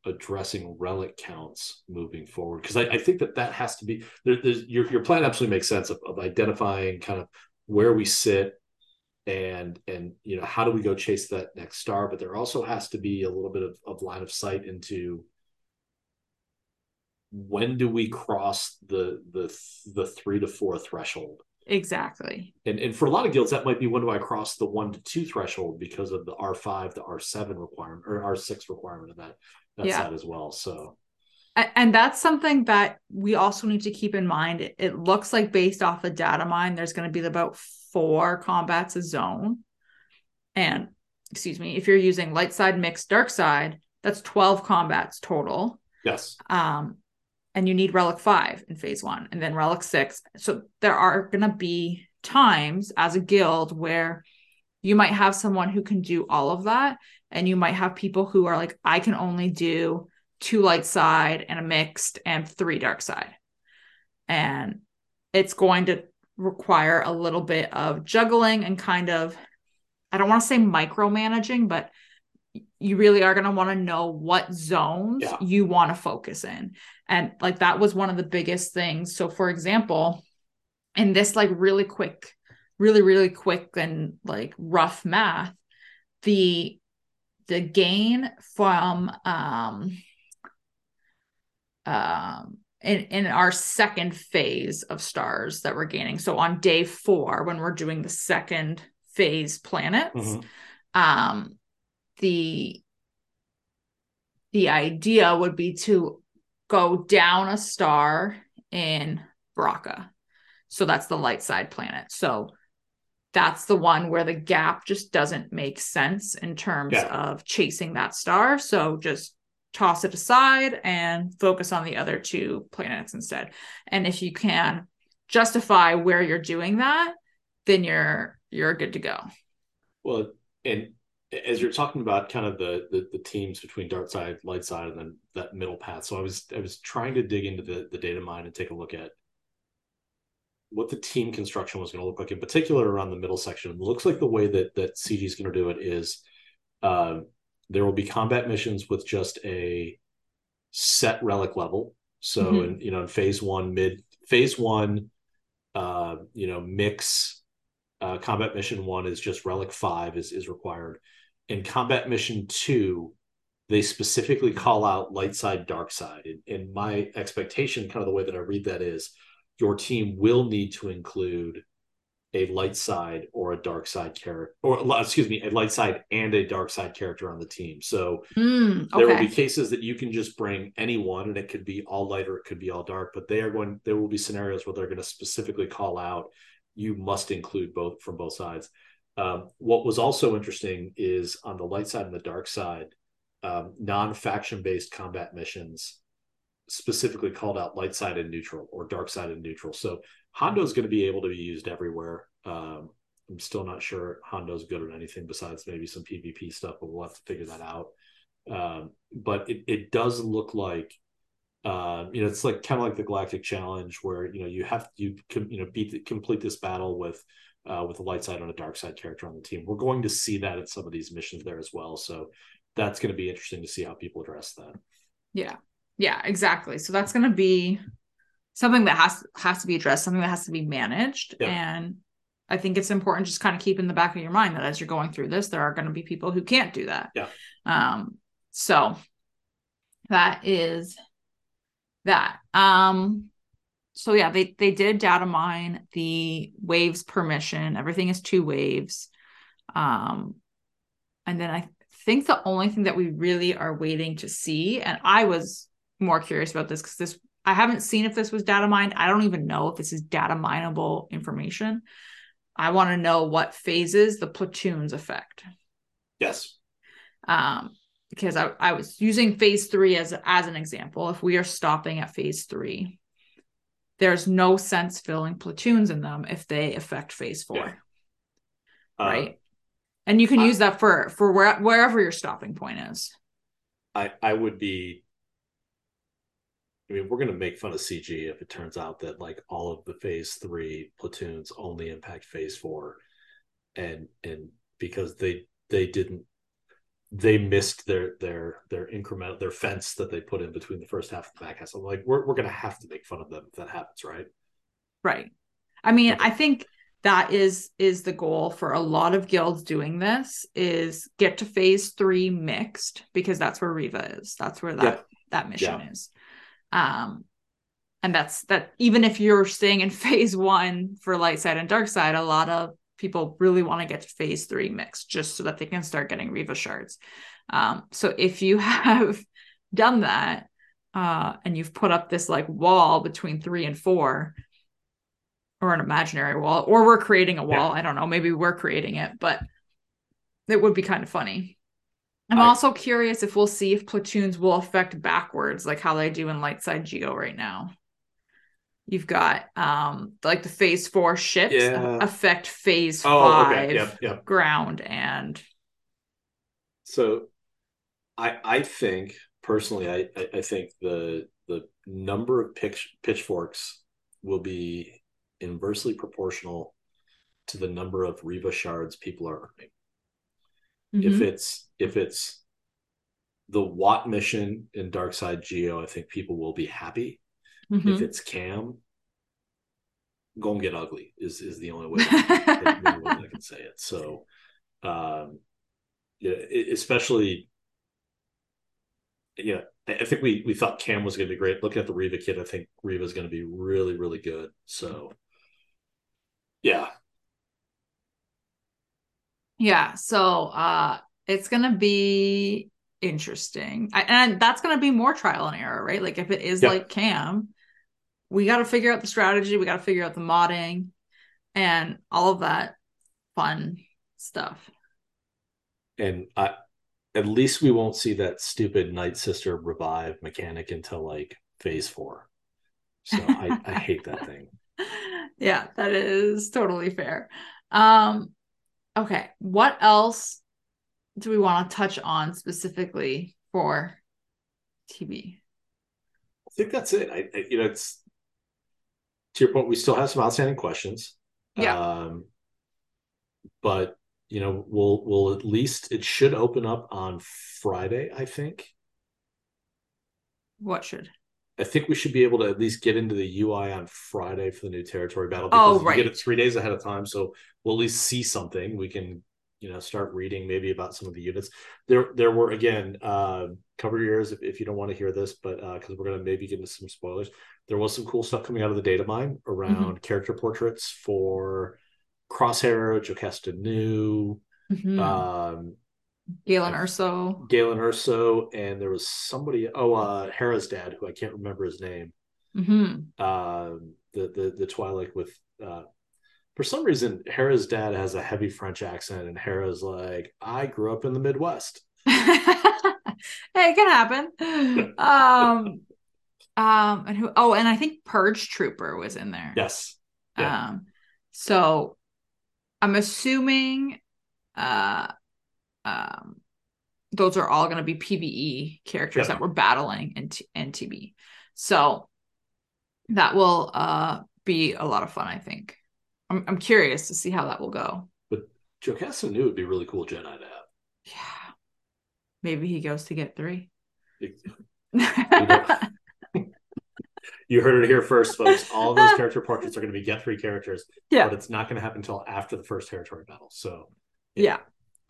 addressing relic counts moving forward. Because I, I, think that that has to be there, your your plan absolutely makes sense of, of identifying kind of where we sit and and you know how do we go chase that next star? But there also has to be a little bit of, of line of sight into when do we cross the the the three to four threshold exactly and and for a lot of guilds that might be when do i cross the one to two threshold because of the r5 the r7 requirement or r6 requirement of that that's that yeah. side as well so and that's something that we also need to keep in mind it looks like based off the data mine there's going to be about four combats a zone. And excuse me, if you're using light side mixed dark side, that's 12 combats total. Yes. Um, and you need relic five in phase one and then relic six. So there are gonna be times as a guild where you might have someone who can do all of that. And you might have people who are like, I can only do two light side and a mixed and three dark side. And it's going to require a little bit of juggling and kind of I don't want to say micromanaging, but you really are going to want to know what zones yeah. you want to focus in. And like that was one of the biggest things. So for example, in this like really quick, really really quick and like rough math, the the gain from um um in, in our second phase of stars that we're gaining. So on day four, when we're doing the second phase planets, mm-hmm. um, the the idea would be to go down a star in Bracca. So that's the light side planet. So that's the one where the gap just doesn't make sense in terms yeah. of chasing that star. So just toss it aside and focus on the other two planets instead. And if you can justify where you're doing that, then you're you're good to go. Well, and as you're talking about kind of the, the, the teams between dark side, light side, and then that middle path. So I was I was trying to dig into the the data mine and take a look at what the team construction was going to look like, in particular around the middle section. It looks like the way that that CG is going to do it is uh, there will be combat missions with just a set relic level. So, mm-hmm. in, you know, in phase one, mid phase one, uh, you know, mix uh, combat mission one is just relic five is is required. In combat mission two, they specifically call out light side, dark side. And, and my expectation, kind of the way that I read that is, your team will need to include a light side or a dark side character, or excuse me, a light side and a dark side character on the team. So mm, okay. there will be cases that you can just bring anyone, and it could be all light or it could be all dark. But they are going. There will be scenarios where they're going to specifically call out you must include both from both sides. Um, what was also interesting is on the light side and the dark side, um, non-faction based combat missions specifically called out light side and neutral or dark side and neutral. So Hondo is going to be able to be used everywhere. Um, I'm still not sure Hondo's good at anything besides maybe some PvP stuff, but we'll have to figure that out. Um, but it, it does look like, uh, you know, it's like kind of like the Galactic Challenge where you know you have you you know beat complete this battle with uh, with a light side and a dark side character on the team. We're going to see that at some of these missions there as well. So that's going to be interesting to see how people address that. Yeah, yeah, exactly. So that's going to be something that has has to be addressed, something that has to be managed, yeah. and I think it's important just kind of keep in the back of your mind that as you're going through this, there are going to be people who can't do that. Yeah. Um. So that is that. Um. So yeah, they they did data mine the waves permission. Everything is two waves. Um, and then I think the only thing that we really are waiting to see, and I was more curious about this because this I haven't seen if this was data mined. I don't even know if this is data mineable information. I want to know what phases the platoons affect. Yes. Um, because I, I was using phase three as as an example. If we are stopping at phase three, there's no sense filling platoons in them if they affect phase four. Yeah. Uh, right. And you can I, use that for for where, wherever your stopping point is. I I would be I mean, we're going to make fun of CG if it turns out that like all of the phase three platoons only impact phase four, and and because they they didn't they missed their their their incremental their fence that they put in between the first half and the back half. So like we're we're to have to make fun of them if that happens, right? Right. I mean, okay. I think that is is the goal for a lot of guilds doing this is get to phase three mixed because that's where Reva is. That's where that yeah. that mission yeah. is. Um, and that's that even if you're staying in phase one for light side and dark side, a lot of people really want to get to phase three mix just so that they can start getting Reva shards. Um, so if you have done that uh, and you've put up this like wall between three and four, or an imaginary wall, or we're creating a wall, yeah. I don't know, maybe we're creating it, but it would be kind of funny. I'm I, also curious if we'll see if platoons will affect backwards, like how they do in light side Geo right now. You've got um like the phase four ships yeah. affect phase oh, five okay. yep, yep. ground and so I I think personally I, I think the the number of pitch, pitchforks will be inversely proportional to the number of Reva shards people are earning. Mm-hmm. If it's if it's the Wat mission in Dark Side Geo, I think people will be happy. Mm-hmm. If it's KAM, go and get ugly is is the only way, the way I can say it. So, um, yeah, especially, yeah, I think we we thought KAM was going to be great. Looking at the Reva kit, I think Reva is going to be really really good. So, yeah, yeah. So uh it's gonna be interesting. I, and that's gonna be more trial and error, right? Like if it is yeah. like KAM, we gotta figure out the strategy, we gotta figure out the modding and all of that fun stuff. And I at least we won't see that stupid Night Sister revive mechanic until like phase four. So I, I hate that thing. Yeah, that is totally fair. Um Okay. What else do we want to touch on specifically for TB? I think that's it. I, I, you know, it's to your point. We still have some outstanding questions. Yeah. Um, but you know, we'll we'll at least it should open up on Friday. I think. What should? I think we should be able to at least get into the UI on Friday for the new territory battle. Oh, Because we get it three days ahead of time, so we'll at least see something. We can, you know, start reading maybe about some of the units. There, there were again, uh, cover your ears if, if you don't want to hear this, but because we're gonna maybe get into some spoilers. There was some cool stuff coming out of the data mine around character portraits for Crosshair, Jocasta Nu, Mhm. um, Galen Erso. Galen Erso, and there was somebody. Oh, uh, Hera's dad, who I can't remember his name. hmm um, the the the Twilight with uh, for some reason Hera's dad has a heavy French accent, and Hera's like, "I grew up in the Midwest." hey, it can happen. Um, um, and who? Oh, and I think Purge Trooper was in there. Yes, yeah. Um, so I'm assuming, uh, um, those are all going to be PVE characters Yeah. that we're battling in, T- in TB. So that will uh be a lot of fun. I think. I'm I'm curious to see how that will go. But Jocasta Nu it would be really cool Jedi to have. Yeah, maybe he goes to get three. You heard it here first, folks. All those character portraits are going to be get three characters, yeah. but it's not going to happen until after the first territory battle. So, Yeah.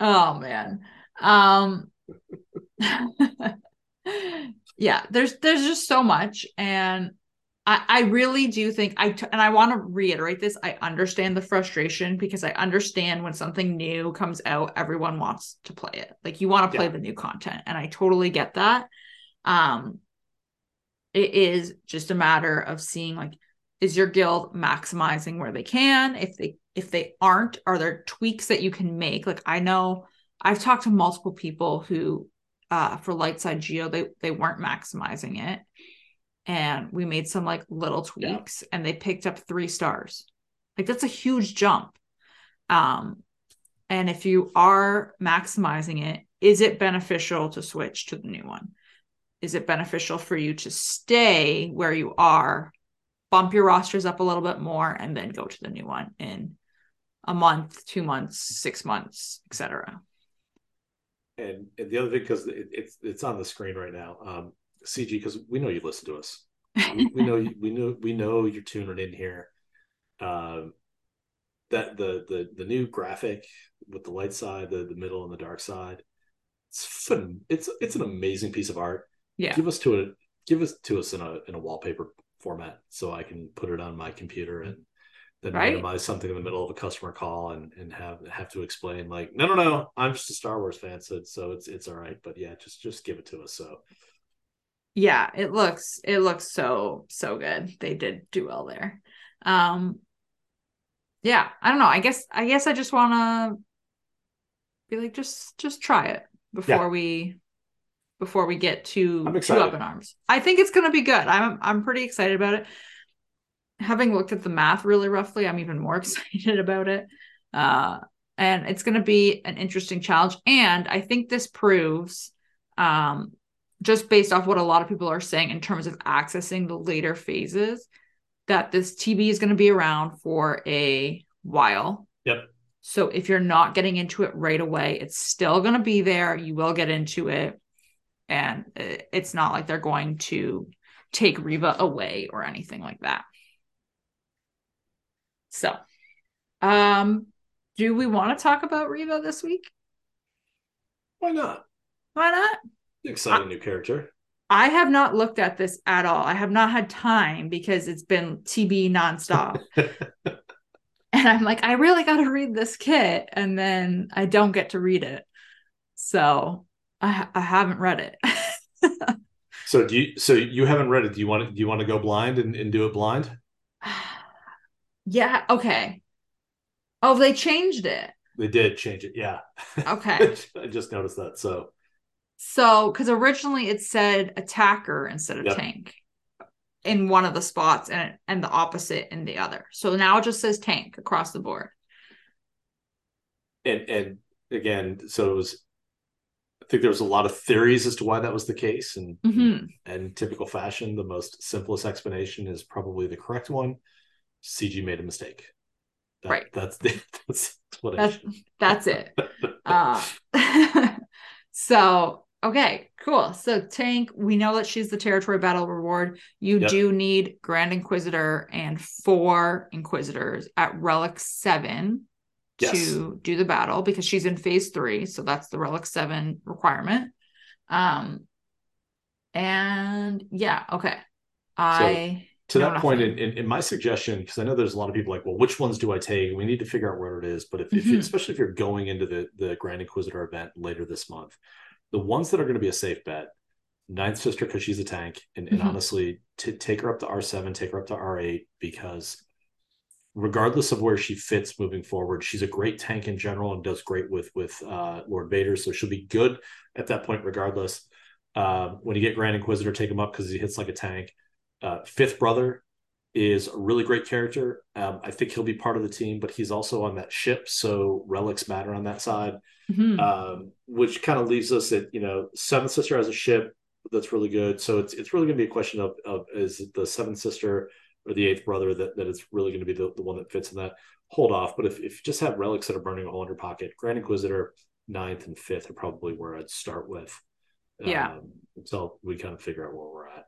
Oh man. Um Yeah, there's there's just so much and I I really do think I t- and I want to reiterate this. I understand the frustration because I understand when something new comes out everyone wants to play it. Like you want to play Yeah. the new content and I totally get that. Um it is just a matter of seeing like is your guild maximizing where they can if they if they aren't are there tweaks that you can make like i know i've talked to multiple people who uh for light side geo they they weren't maximizing it and we made some like little Yeah. tweaks and they picked up three stars. Like that's a huge jump. Um and if you are maximizing it is it beneficial to switch to the new one? Is it beneficial for you to stay where you are bump your rosters up a little bit more and then go to the new one in a month two months six months etc and, and the other thing because it, it's it's on the screen right now, um, CG because we know you listen to us. we, we know you, we know we know you're tuning in here. Um, that the the the new graphic with the light side, the the middle, and the dark side. It's fun. It's it's an amazing piece of art. yeah Give us to it. Give us to us in a in a wallpaper format so I can put it on my computer and then Right. minimize something in the middle of a customer call and and have have to explain like no no no I'm just a Star Wars fan so so it's it's all right but yeah just just give it to us so yeah it looks it looks so so good. They did do well there. Um yeah i don't know. I guess i guess i just want to be like just just try it before Yeah. we before we get too too up in arms. I think it's gonna be good. I'm i'm pretty excited about it. Having looked at the math really roughly i'm even more excited about it. Uh and it's going to be an interesting challenge. And i think this proves um just based off what a lot of people are saying in terms of accessing the later phases that this tb is going to be around for a while. Yep. so if you're not getting into it right away it's still going to be there. You will get into it. And it's not like they're going to take Reva away or anything like that. So um do we want to talk about Reva this week? Why not? Why not exciting new character I have not looked at this at all. I have not had time because it's been TB nonstop. and I'm like, I really got to read this kit. And then I don't get to read it. So I, I haven't read it. so do you so you haven't read it do you want to do you want to go blind and, and do it blind yeah. Okay. Oh, they changed it. they did change it yeah Okay. I just noticed that so So, because originally it said attacker instead of Yep. tank in one of the spots and and the opposite in the other. So now it just says tank across the board. and and again so it was I think there was a lot of theories as to why that was the case, and Mhm. and typical fashion, the most simplest explanation is probably the correct one. CG made a mistake. That- Right. That's the that's explanation. That's it. Uh, so okay, cool. So Tank, we know that she's the territory battle reward. You Yep. do need Grand Inquisitor and four Inquisitors at Relic Seven Yes. to do the battle because she's in phase three. So that's the Relic Seven requirement. Um, and yeah, okay. I to that point, in, in, my suggestion, because I know there's a lot of people like, well, which ones do I take? We need to figure out where it is. But if, if you, Mhm. especially if you're going into the the Grand Inquisitor event later this month, the ones that are going to be a safe bet, Ninth Sister because she's a tank, and, and Mhm. honestly, to take her up to R seven, take her up to R eight because regardless of where she fits moving forward, she's a great tank in general and does great with with uh, Lord Vader. So she'll be good at that point, regardless. Um, when you get Grand Inquisitor, take him up because he hits like a tank. Uh, Fifth Brother is a really great character. Um, I think he'll be part of the team, but he's also on that ship, so relics matter on that side. Mhm. Um, which kind of leaves us at you know Seventh Sister has a ship that's really good. So it's it's really going to be a question of of is it the Seventh Sister or the Eighth Brother that that is really going to be the, the one that fits in that. Hold off, but if if you just have relics that are burning a hole in your pocket, Grand Inquisitor ninth and fifth are probably where I'd start with. Yeah. Um, until we kind of figure out where we're at.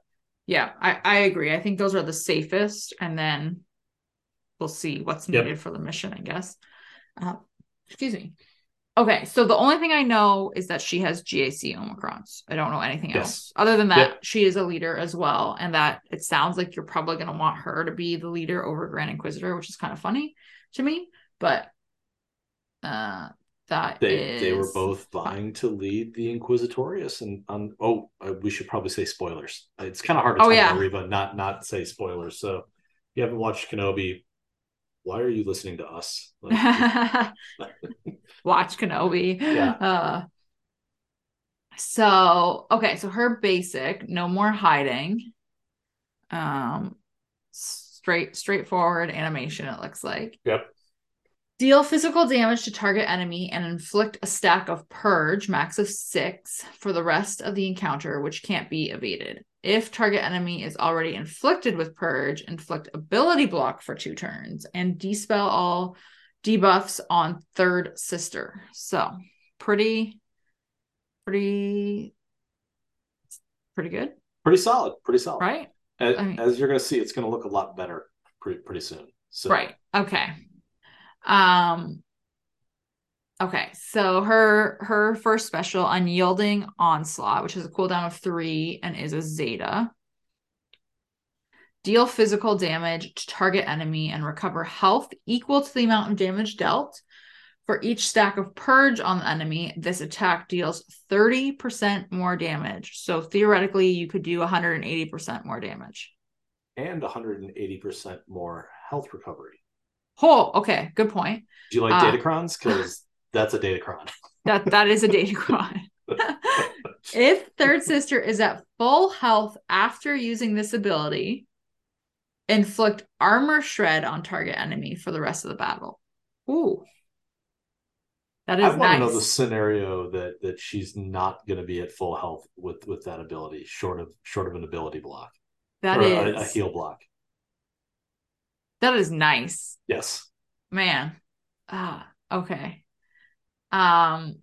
Yeah, I, I agree. I think those are the safest, and then we'll see what's Yep. needed for the mission, I guess. Uh, excuse me. Okay, so the only thing I know is that she has GAC Omicrons. I don't know anything Yes. else. Other than that, Yep. she is a leader as well, and that it sounds like you're probably going to want her to be the leader over Grand Inquisitor, which is kind of funny to me. But uh, that They they were both vying to lead the Inquisitorius, and on oh, uh, we should probably say spoilers. It's kind of hard to Oh, tell yeah. Reva not not say spoilers. So if you haven't watched Kenobi, why are you listening to us? Like, watch Kenobi. Yeah. Uh, so okay, so her basic, no more hiding. Um, straight straightforward animation. It looks like. Yep. Deal physical damage to target enemy and inflict a stack of purge, max of six, for the rest of the encounter, which can't be evaded. If target enemy is already inflicted with purge, inflict ability block for two turns and dispel all debuffs on third sister. So pretty, pretty, pretty good, pretty solid, pretty solid. right? As, I mean- as you're going to see, it's going to look a lot better pretty pretty soon. So Right. Okay. Um Okay, so her her first special unyielding onslaught, which has a cooldown of 3 and is a zeta. Deal physical damage to target enemy and recover health equal to the amount of damage dealt. For each stack of purge on the enemy, this attack deals 30% more damage. So theoretically, you could do 180% more damage. and 180 percent more health recovery. Oh, okay, good point. Do you like Ah. Datacrons? Because that's a Datacron. That that is a datacron. if third sister is at full health after using this ability, inflict armor shred on target enemy for the rest of the battle. Ooh. That I is want to know the scenario that that she's not going to be at full health with with that ability, short of short of an ability block That is a, a heal block. That is nice. Yes. Man. Ah, okay. Um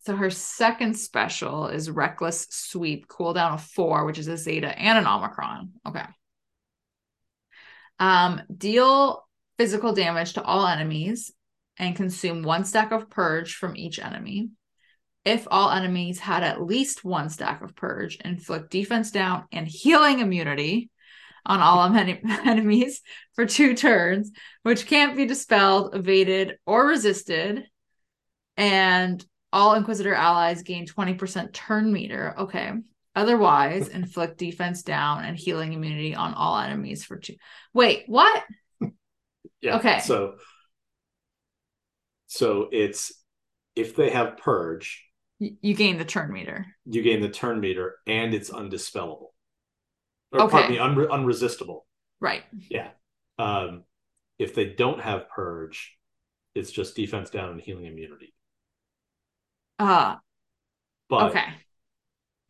so her second special is reckless sweep, cooldown of four, which is a zeta and an omicron. Okay. Um, deal physical damage to all enemies and consume one stack of purge from each enemy. If all enemies had at least one stack of purge, inflict defense down and healing immunity on all en- enemies for two turns, which can't be dispelled, evaded, or resisted. And all Inquisitor allies gain 20% turn meter. Okay. Otherwise, inflict defense down and healing immunity on all enemies for two. Wait, what? Yeah. Okay. So so it's if they have purge, You gain the turn meter. you gain the turn meter and it's undispellable. Or Okay. pardon me, unre- unresistible. Right. Yeah. Um, if they don't have purge, it's just defense down and healing immunity. Uh But okay.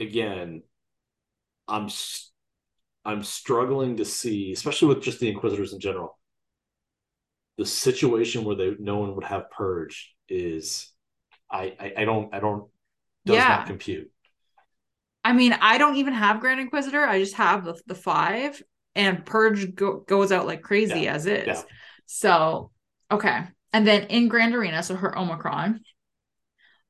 again, I'm I'm struggling to see, especially with just the Inquisitors in general, the situation where they no one would have purge is I I, I don't I don't does Yeah. not compute. I mean, I don't even have Grand Inquisitor. I just have the, the five, and Purge go, goes out like crazy Yeah, as is. yeah. So, okay. And then in Grand Arena, so her Omicron,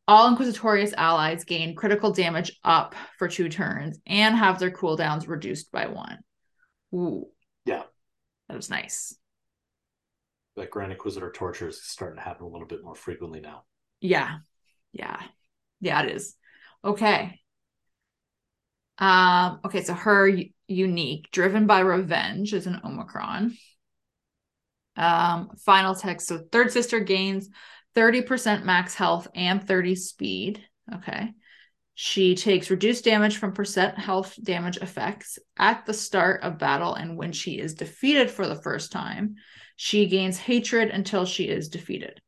all Inquisitorius allies gain critical damage up for two turns and have their cooldowns reduced by one. Ooh. Yeah. That was nice. That Grand Inquisitor torture is starting to happen a little bit more frequently now. Yeah. Yeah. Yeah, it is. Okay. Um, okay, so her unique, driven by revenge, is an Omicron. Um, final text. So third sister gains 30% max health and 30 speed. Okay. She takes reduced damage from percent health damage effects at the start of battle, and when she is defeated for the first time, she gains hatred until she is defeated.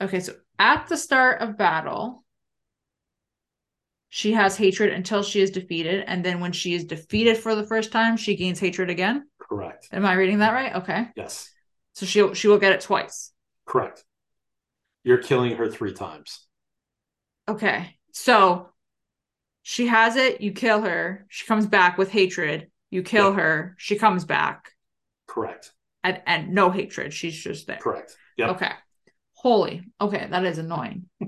Okay, so at the start of battle, she has hatred until she is defeated, and then when she is defeated for the first time, she gains hatred again. Correct. Am I reading that right? Okay, Yes. so she she will get it twice. Correct. You're killing her three times. Okay, so she has it. You kill her. She comes back with hatred. You kill Yeah. her. She comes back Correct. and and no hatred. She's just there. Correct. yeah Okay. Holy. Okay, that is annoying.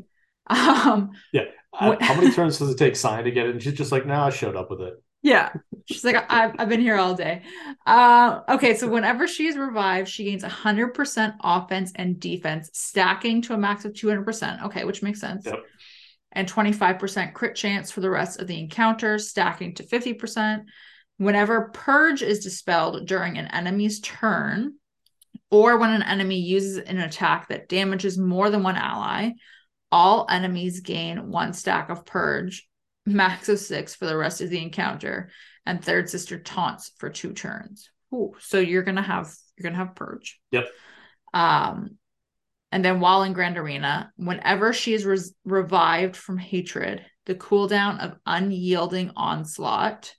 um. Uh, What- how many turns does it take Sion to get it? And she's just like, no, I showed up with it. Yeah. She's like, I've, I've been here all day. Uh, okay, so whenever she's revived, she gains 100% offense and defense, stacking to a max of 200%. Okay, which makes sense. Yep. And 25% crit chance for the rest of the encounter, stacking to 50%. Whenever Purge is dispelled during an enemy's turn, or when an enemy uses an attack that damages more than one ally, all enemies gain one stack of Purge max of six for the rest of the encounter, and third sister taunts for two turns. Ooh, so you're gonna have you're gonna have purge. Yep. Um, and then while in Grand Arena, whenever she is res- revived from hatred, the cooldown of unyielding onslaught,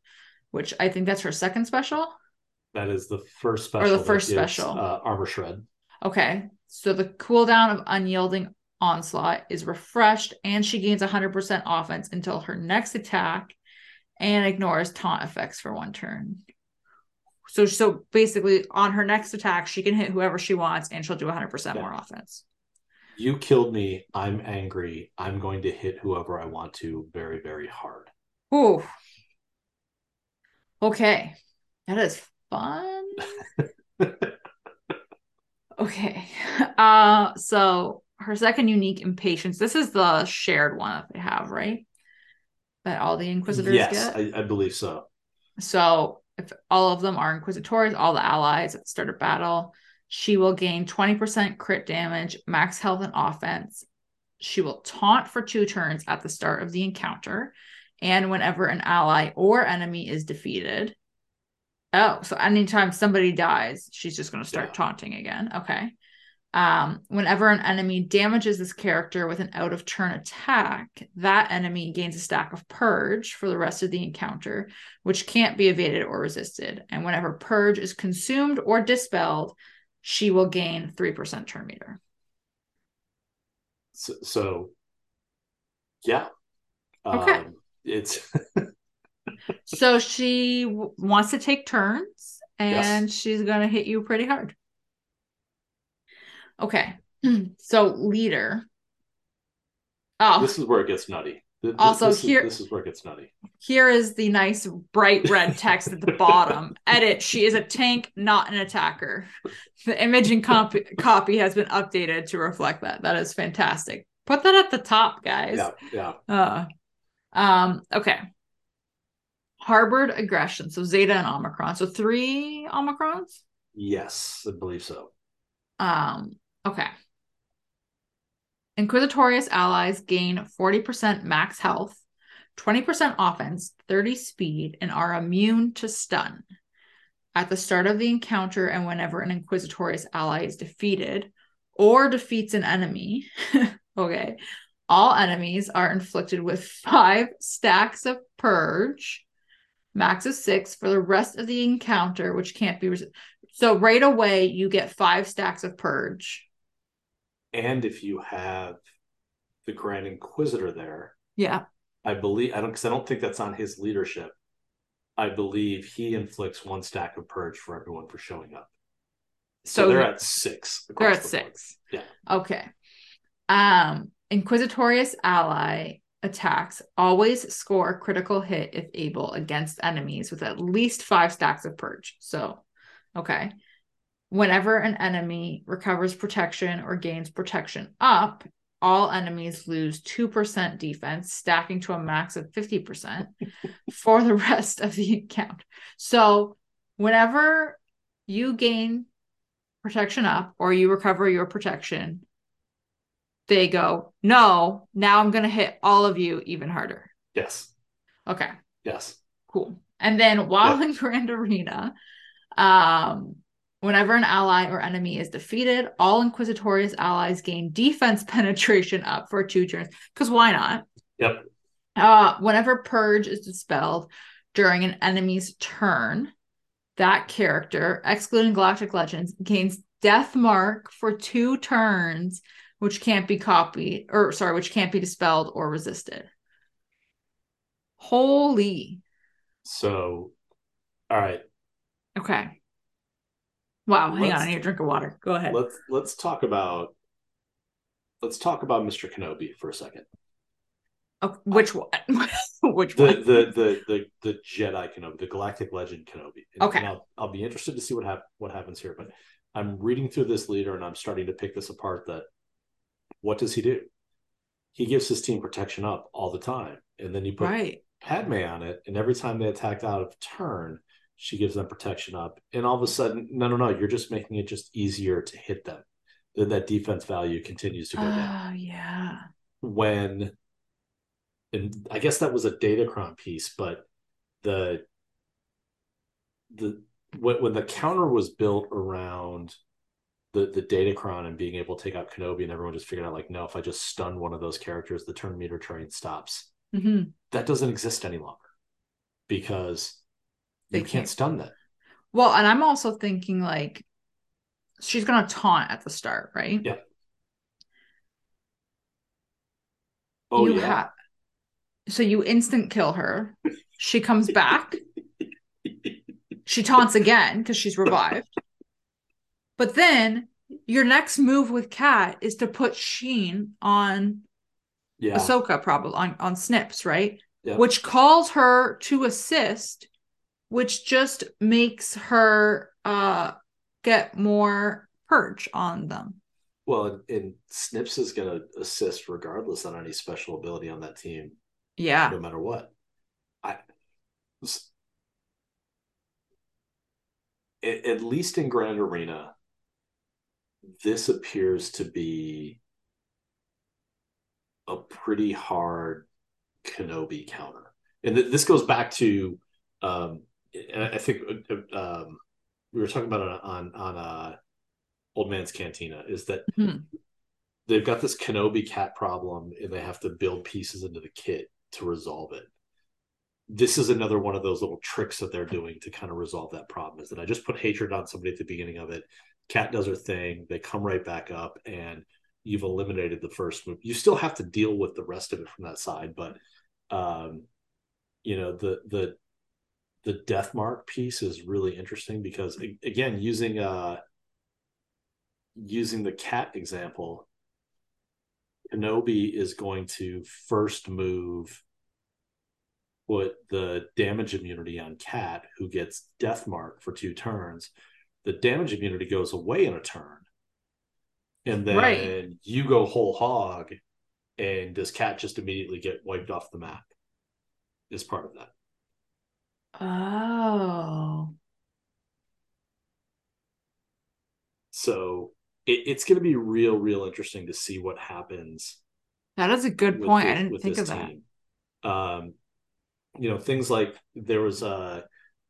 which I think that's her second special. That is the first special. Or the first special. Uh, armor shred. Okay, so the cooldown of unyielding onslaught is refreshed, and she gains 100% offense until her next attack, and ignores taunt effects for one turn. So, so basically, on her next attack, she can hit whoever she wants, and she'll do 100% Yeah. more offense. You killed me. I'm angry. I'm going to hit whoever I want to very, very hard. Ooh. Okay, that is fun. Okay. Uh so her second unique impatience. This is the shared one that they have, right? That all the inquisitors yes, get. I, I believe so. So if all of them are inquisitors, all the allies at the start of battle, she will gain 20% crit damage, max health and offense. She will taunt for two turns at the start of the encounter. And whenever an ally or enemy is defeated. Oh, so anytime somebody dies, she's just going to start Yeah. taunting again. Okay. Um, whenever an enemy damages this character with an out of turn attack, that enemy gains a stack of purge for the rest of the encounter, which can't be evaded or resisted. And whenever purge is consumed or dispelled, she will gain 3% turn meter. So, so yeah. Okay. Um, it's So she w- wants to take turns and Yes. she's going to hit you pretty hard. Okay. So leader. Oh, this is where it gets nutty. Th- th- Also, this is- here- this is where it gets nutty. here is the nice bright red text at the bottom. Edit. She is a tank, not an attacker. The image and copy, copy has been updated to reflect that. That is fantastic. Put that at the top, guys. Yeah, yeah. Uh, um, okay. Harbored aggression. So Zeta and Omicron. So three Omicrons. Yes, I believe so. Um, okay. Inquisitorius allies gain 40% max health, 20% offense, 30 speed, and are immune to stun. At the start of the encounter and whenever an Inquisitorius ally is defeated or defeats an enemy, okay, All enemies are inflicted with five stacks of purge, max of six for the rest of the encounter, which can't be. Res- so right away, you get five stacks of purge. And if you have the Grand Inquisitor there, Yeah. I believe I don't because I don't think that's on his leadership. I believe he inflicts one stack of purge for everyone for showing up. So, So, they're at six. they're at the six. Yeah. Okay. Um, Inquisitorius ally attacks always score critical hit if able against enemies with at least five stacks of purge. So, okay. Whenever an enemy recovers protection or gains protection up, all enemies lose 2% defense, stacking to a max of 50% for the rest of the encounter. So, whenever you gain protection up or you recover your protection, they go, no, now I'm going to hit all of you even harder. Yes. Okay, Yes. cool. And then while Yeah. in Grand Arena, um, whenever an ally or enemy is defeated, all Inquisitorius allies gain defense penetration up for two turns. Because why not? Yep. Uh, whenever Purge is dispelled during an enemy's turn, that character, excluding Galactic Legends, gains Death Mark for two turns, which can't be copied, or sorry, which can't be dispelled or resisted. Holy. So, all right. Okay. Wow. Hang on. Let's- I need a drink of water. Go ahead. Let's let's talk about let's talk about Mr. Kenobi for a second. Oh, which one? which The one? the the the the Jedi Kenobi, the Galactic Legend Kenobi. And, Okay. and I'll I'll be interested to see what hap- what happens here. But I'm reading through this leader and I'm starting to pick this apart. That what does he do? He gives his team protection up all the time, and then you put Right. Padme on it, and every time they attacked out of turn, she gives them protection up. And all of a sudden, no, no, no, you're just making it just easier to hit them. Then that defense value continues to go down. Oh, yeah. When, and I guess that was a Datacron piece, but the the when, when the counter was built around the the Datacron and being able to take out Kenobi, and everyone just figured out like, no, if I just stun one of those characters, the turn meter train stops hmm that doesn't exist any longer because They you can't, can't. stun that. Well, and I'm also thinking like she's gonna taunt at the start, right? Yeah. Oh you yeah, ha- so you instant kill her. She comes back. she taunts again because she's revived. But then your next move with Kat is to put Sheen on yeah, Ahsoka, probably on, on Snips, right? Yeah. Which calls her to assist, which just makes her uh get more purge on them. Well, and, and Snips is going to assist regardless on any special ability on that team, Yeah. no matter what. at, at least in Grand Arena, this appears to be a pretty hard Kenobi counter, and th- this goes back to, um, I think um, we were talking about it on on uh, Old Man's Cantina. Is that Mhm. they've got this Kenobi cat problem, and they have to build pieces into the kit to resolve it. This is another one of those little tricks that they're doing to kind of resolve that problem. Is that I just put hatred on somebody at the beginning of it. Cat does her thing. They come right back up, and you've eliminated the first move. You still have to deal with the rest of it from that side, but um, you know the the the death mark piece is really interesting because again, using uh using the cat example, Kenobi is going to first move put the damage immunity on Cat, who gets death mark for two turns. The damage immunity goes away in a turn. And then Right. you go whole hog, and does Cat just immediately get wiped off the map? Is part of that. Oh. So it, it's going to be real, real interesting to see what happens That is a good with point. I didn't think of this that. Um, you know, things like there was uh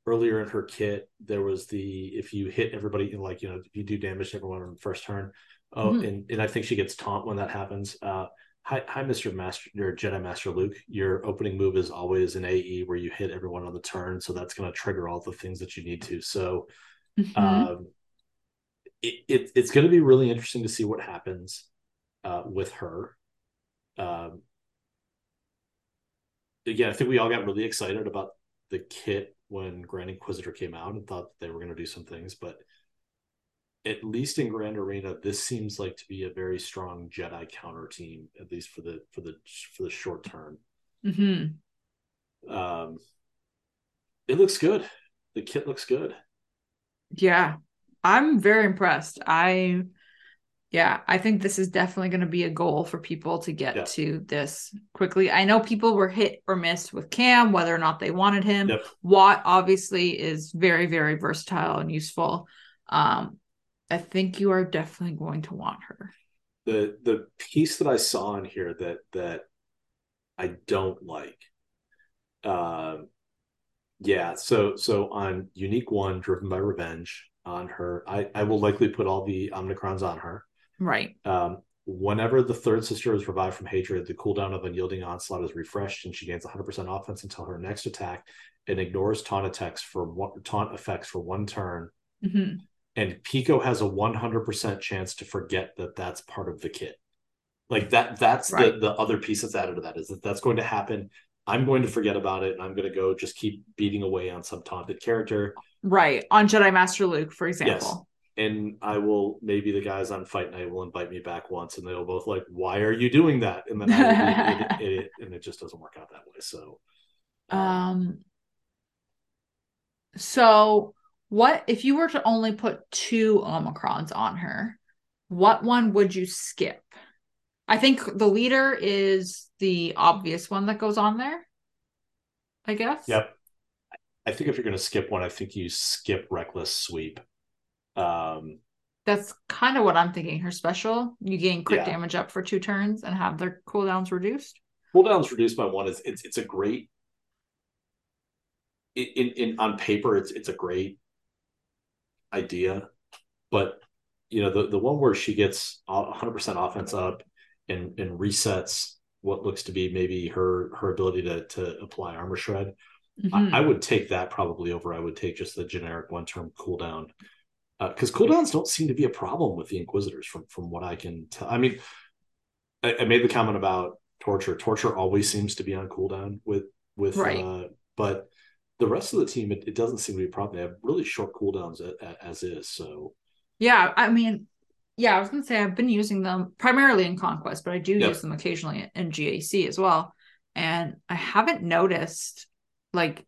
earlier in her kit, there was the if you hit everybody in like you know if you do damage to everyone on the first turn, oh, Mhm. and and I think she gets taunt when that happens. Uh, hi, hi, Mr. Master, your Jedi Master Luke. Your opening move is always an AE where you hit everyone on the turn, so that's going to trigger all the things that you need to. So, mm-hmm. um, it, it, it's going to be really interesting to see what happens uh, with her. Um, again, I think we all got really excited about the kit when Grand Inquisitor came out and thought they were going to do some things, but at least in Grand Arena, this seems like to be a very strong Jedi counter team, at least for the for the for the short term. Mm-hmm. Um, it looks good. The kit looks good. Yeah, I'm very impressed. I, yeah, I think this is definitely going to be a goal for people to get yeah. to this quickly. I know people were hit or miss with KAM, whether or not they wanted him. Yep. Wat obviously is very, very versatile and useful. Um, I think you are definitely going to want her. The the piece that I saw in here that that I don't like. Uh, yeah, so so on unique one driven by revenge on her, I I will likely put all the omnicrons on her. Right. Um, whenever the third sister is revived from hatred, the cooldown of unyielding onslaught is refreshed, and she gains 100% offense until her next attack, and ignores taunt attacks for one taunt effects for one turn. Mm-hmm and Pico has a 100% chance to forget that that's part of the kit. Like that that's right. the the other piece that's added to that is that that's going to happen. I'm going to forget about it and I'm going to go just keep beating away on some taunted character. Right. On Jedi Master Luke, for example. Yes. And I will maybe the guys on Fight Night will invite me back once and they'll both like, why are you doing that? And then I will it, and it just doesn't work out that way. So um, um so what if you were to only put two omicrons on her what one would you skip? I think the leader is the obvious one that goes on there i guess. Yep. I think if you're going to skip one i think you skip reckless sweep. Um that's kind of what i'm thinking her special you gain crit yeah. damage up for two turns and have their cooldowns reduced. Cooldowns reduced by one is it's, it's a great in, in on paper it's it's a great idea, but you know the the one where she gets 100% offense up and and resets what looks to be maybe her her ability to to apply armor shred. Mm-hmm. I, I, would take that probably over. I would take just the generic one term cooldown because uh, cooldowns don't seem to be a problem with the Inquisitors from from what I can tell. I mean, I, I, made the comment about torture. Torture always seems to be on cooldown with with right. uh, but the rest of the team, it, it doesn't seem to be a problem. They have really short cooldowns as is. So, yeah, I mean, yeah, I was going to say I've been using them primarily in Conquest, but I do yep. use them occasionally in GAC as well. And I haven't noticed like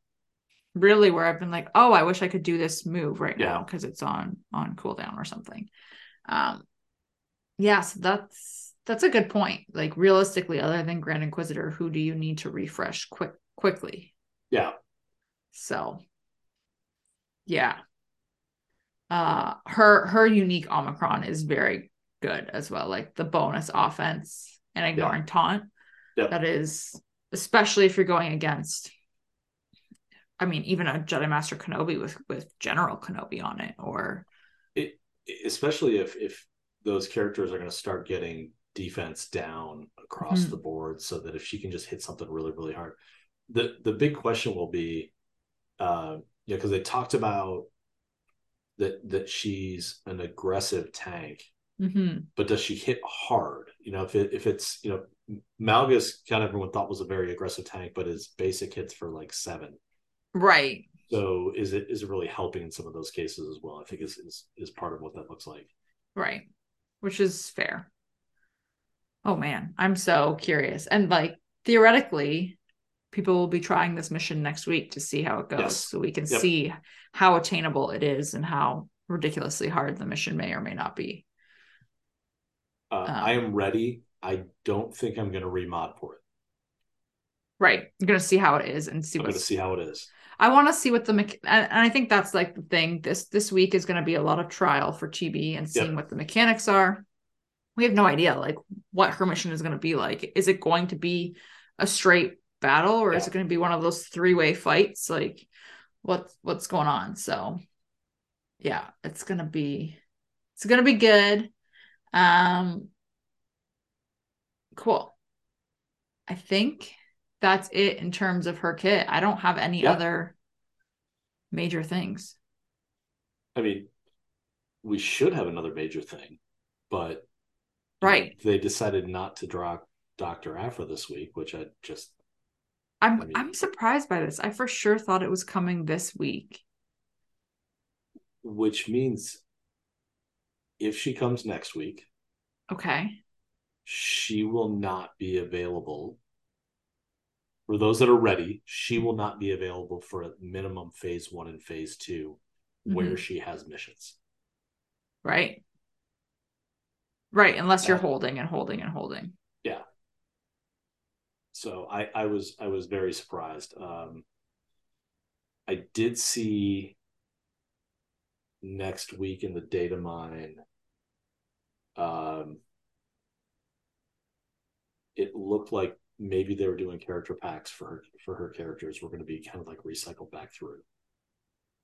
really where I've been like, oh, I wish I could do this move right yeah. now because it's on on cooldown or something. Um, yeah, so that's that's a good point. Like realistically, other than Grand Inquisitor, who do you need to refresh quick quickly? Yeah, so yeah. Uh her her unique Omicron is very good as well. Like the bonus offense and ignoring yeah. taunt. Yeah. That is especially if you're going against I mean, even a Jedi Master Kenobi with with General Kenobi on it, or it, especially if if those characters are going to start getting defense down across mm-hmm. the board, so that if she can just hit something really really hard, the the big question will be uh, yeah, because they talked about that that she's an aggressive tank, mm-hmm. but does she hit hard? You know, if it if it's you know Malgus, kind of everyone thought was a very aggressive tank, but his basic hits for like seven. Right. So is it is it really helping in some of those cases as well? I think is is is part of what that looks like. Right. Which is fair. Oh man, I'm so curious. And like theoretically, people will be trying this mission next week to see how it goes. Yes. so we can yep. see how attainable it is and how ridiculously hard the mission may or may not be. Uh, um, i am ready. I don't think i'm going to remod for it. Right. I'm going to see how it is and see to see how it is. I want to see what the me- and i think that's like the thing. This this week is going to be a lot of trial for tb and seeing yep. what the mechanics are. We have no idea like what her mission is going to be like. Is it going to be a straight battle or yeah. is it going to be one of those three-way fights like what's what's going on so yeah it's going to be it's going to be good um cool I think that's it in terms of her kit. I don't have any Yeah. other major things. I mean, we should have another major thing, but Right. they decided not to draw Dr. Aphra this week, which I just I'm I mean- I'm surprised by this. I for sure thought it was coming this week. which means if she comes next week, Okay. she will not be available. For those that are ready, she will not be available for a minimum phase one and phase 2 where Mhm. she has missions. Right. Right, unless you're Uh, holding and holding and holding. So I, I was I was very surprised. Um, I did see next week in the data mine. Um, it looked like maybe they were doing character packs for her for her characters were going to be kind of like recycled back through.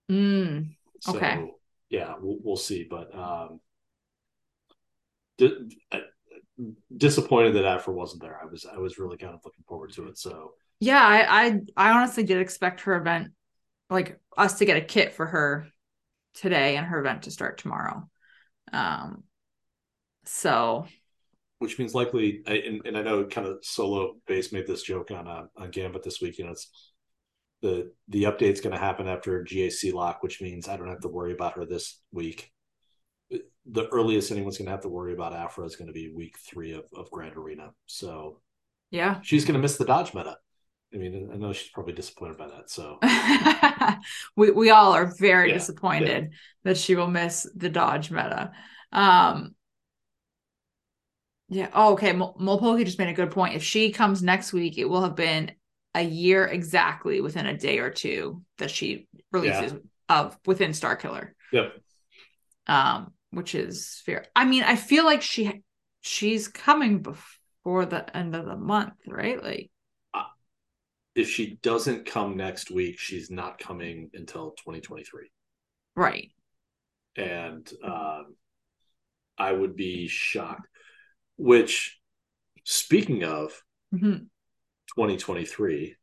Mm, So, Okay. Yeah, we'll, we'll see, but um, disappointed that Aphra wasn't there. I was I was really kind of looking forward to it. So Yeah, I, I I honestly did expect her event, like us to get a kit for her today and her event to start tomorrow. Um so which means likely, I- and, and I know kind of solo base made this joke on uh, on Gambit this week. You know, it's the the update's going to happen after GAC lock, which means I don't have to worry about her this week. The earliest anyone's going to have to worry about Aphra is going to be week three of, of Grand Arena. So yeah. she's going to miss the dodge meta. I mean, I know she's probably disappointed by that. So we we all are very Yeah, disappointed that she will miss the dodge meta. Um yeah. Oh, okay. Molpoki just made a good point. If she comes next week, it will have been a year exactly within a day or two that she releases of within Starkiller. yep, Um, which is fair. I mean, I feel like she she's coming before the end of the month, right? Like, if she doesn't come next week, she's not coming until 2023. right. and um, I would be shocked. Which, speaking of Mhm. 2023,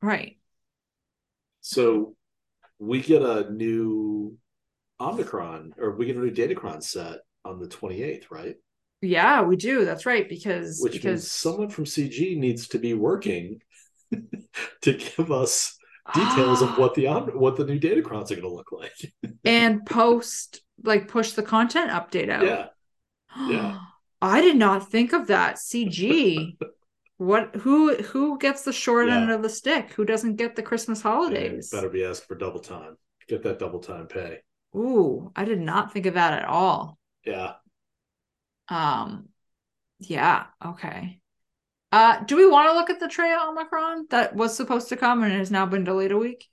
Right. so we get a new Omicron, or we get a new Datacron set on the 28th, right? Yeah, we do. That's right. Because Which means because someone from CG needs to be working to give us details of what the what the new Datacrons are going to look like. and post like push the content update out. Yeah, yeah. I did not think of that. CG. what who who gets the short Yeah. end of the stick? Who doesn't get the Christmas holidays? better be asked for double time. Get that double time pay. Ooh, I did not think of that at all. Yeah. Um yeah, okay. Uh do we want to look at the Traya Omicron that was supposed to come and has now been delayed a week?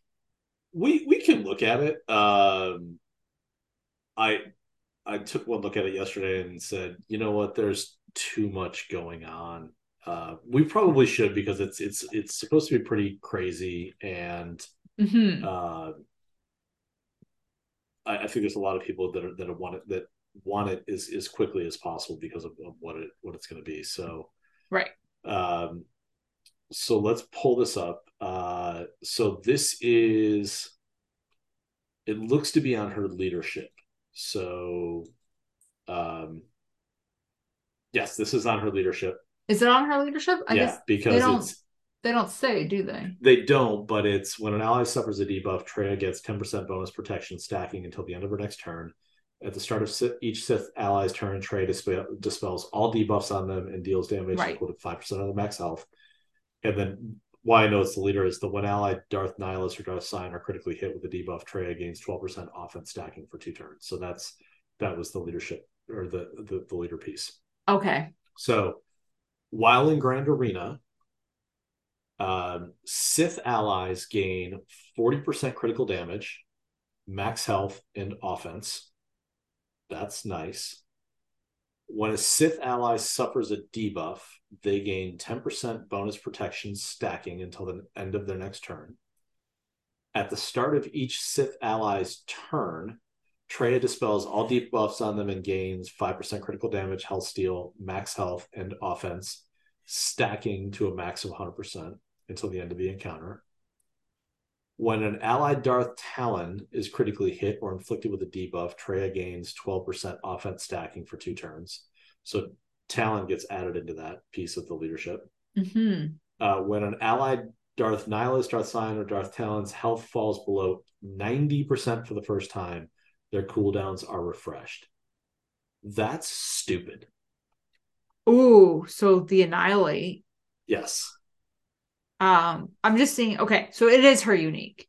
we we can look at it um i i took one look at it yesterday and said you know what there's too much going on uh we probably should because it's it's it's supposed to be pretty crazy and mm-hmm. uh I, I think there's a lot of people that are that want it that want it as as quickly as possible because of, of what it what it's going to be so Right. um, so let's pull this up. Uh, so this is, it looks to be on her leadership. So, um, yes, this is on her leadership. Is it on her leadership? I yeah, guess because it's they don't say, do they? they don't, but it's when an ally suffers a debuff, Traya gets 10% bonus protection stacking until the end of her next turn. At the start of each Sith ally's turn, Traya dispel, dispels all debuffs on them and deals damage Right. equal to 5% of their max health. And then why I know it's the leader is the when allied Darth Nihilus or Darth Sion are critically hit with a debuff, Traya gains 12% offense stacking for two turns. So that's that was the leadership or the the, the leader piece. Okay. So while in Grand Arena, um, Sith allies gain 40% critical damage, max health, and offense. That's nice. When a Sith ally suffers a debuff, they gain 10% bonus protection stacking until the end of their next turn. At the start of each Sith ally's turn, Traya dispels all debuffs on them and gains 5% critical damage, health steal, max health, and offense. stacking to a max of 100% until the end of the encounter. When an allied Darth Talon is critically hit or inflicted with a debuff, Traya gains 12% offense stacking for two turns. So Talon gets added into that piece of the leadership. Mm-hmm. Uh, when an allied Darth Nihilus, Darth Sion, or Darth Talon's health falls below 90% for the first time, their cooldowns are refreshed. That's stupid. Ooh, so the annihilate. Yes. Um, I'm just seeing. Okay, so it is her unique.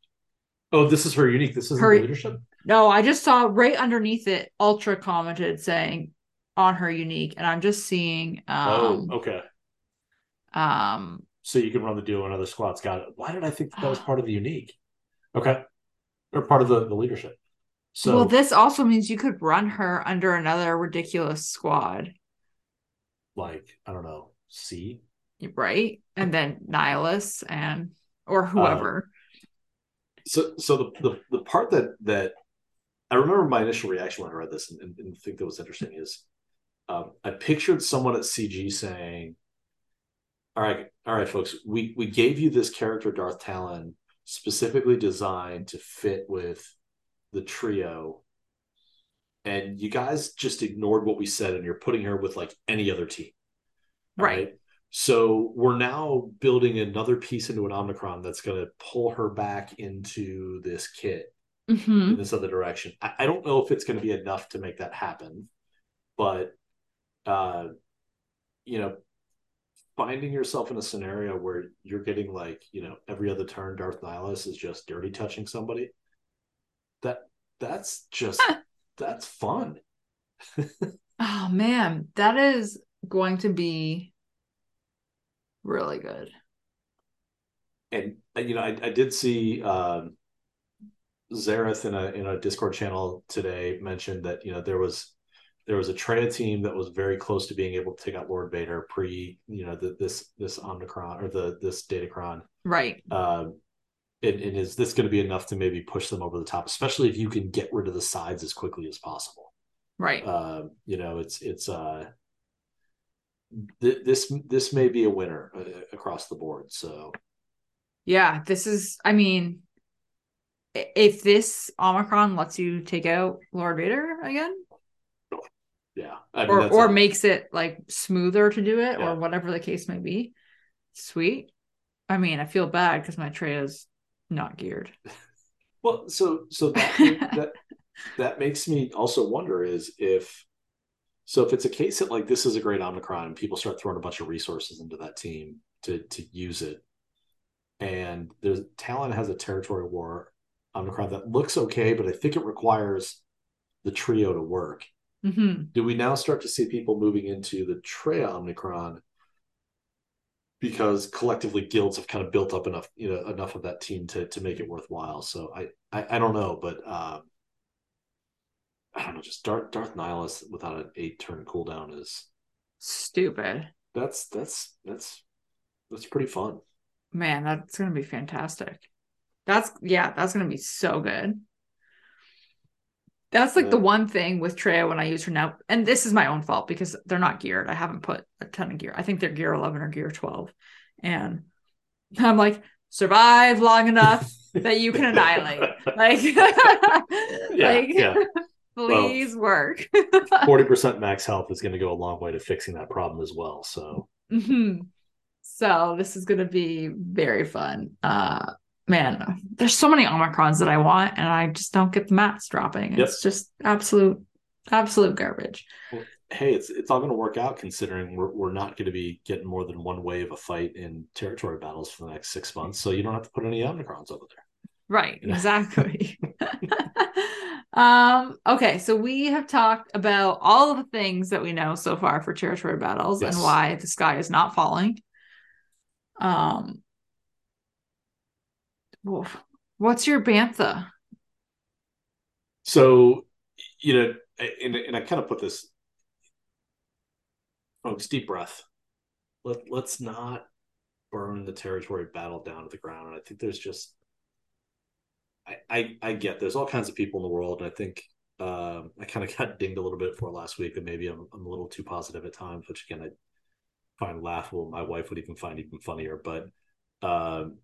Oh, this is her unique. This is Her- leadership. No, I just saw right underneath it. Ultra commented saying on her unique, and I'm just seeing. Um, oh, okay. um, So you can run the duo and other squads. Got it. Why did I think that, that was part of the unique? Okay, or part of the, the leadership. So well, this also means you could run her under another ridiculous squad, like I don't know, C. right? And then Nihilus and or whoever. So so the, the the part that that I remember my initial reaction when I read this and, and, and think that was interesting is um, I pictured someone at CG saying, "All right, all right, folks, we we gave you this character Darth Talon specifically designed to fit with the trio, and you guys just ignored what we said, and you're putting her with like any other team, All Right. So we're now building another piece into an Omicron that's going to pull her back into this kit Mhm. in this other direction. I, I don't know if it's going to be enough to make that happen, but uh, you know, finding yourself in a scenario where you're getting like you know every other turn Darth Nihilus is just dirty touching somebody. That that's just that's fun. Oh man, that is going to be really good. and you know, I, I did see um, Zareth in a in a Discord channel today mentioned that you know there was there was a Traya team that was very close to being able to take out Lord Vader pre you know the, this this Omnicron or the this Datacron. Right. Um, and, and is this going to be enough to maybe push them over the top, especially if you can get rid of the sides as quickly as possible? Right. Um, you know, it's it's uh, th- this this may be a winner uh, across the board. So yeah, this is I mean if this Omicron lets you take out Lord Vader again yeah, I mean, or or a- makes it like smoother to do it Yeah. or whatever the case may be. Sweet. I mean, I feel bad because my tray is not geared. Well, so so that that that makes me also wonder is if so if it's a case that like this is a great Omicron and people start throwing a bunch of resources into that team to to use it, and there's Talon has a territory war Omicron that looks okay, but I think it requires the trio to work. hmm Do we now start to see people moving into the Traya Omicron because collectively guilds have kind of built up enough, you know, enough of that team to to make it worthwhile? So I I, I don't know, but um, I don't know. Just Darth Darth Nihilus without an eight turn cooldown is Stupid. that's that's that's that's pretty fun. Man, that's gonna be fantastic. That's yeah, that's gonna be so good. That's like the one thing with Traya when I use her now, and this is my own fault because they're not geared. I haven't put a ton of gear. I think they're gear 11 or gear 12. And I'm like, survive long enough that you can annihilate. Like, like yeah. Please work. Forty percent max health is going to go a long way to fixing that problem as well. So Mhm. So this is gonna be very fun. Uh man, there's so many Omicrons that I want, and I just don't get the mats dropping. Yep. It's just absolute, absolute garbage. hey, it's it's all going to work out considering we're we're not going to be getting more than one wave of a fight in territory battles for the next six months. So you don't have to put any Omicrons over there. Right, exactly. um, okay, so we have talked about all of the things that we know so far for territory battles Yes. and why the sky is not falling. Um what's your bantha? So you know, and and I kind of put this. Folks, deep breath. Let let's not burn the territory battle down to the ground. And I think there's just, I I, I get there's all kinds of people in the world, and I think um, I kind of got dinged a little bit for last week that maybe I'm I'm a little too positive at times, which again I find laughable. My wife would even find even funnier. But um,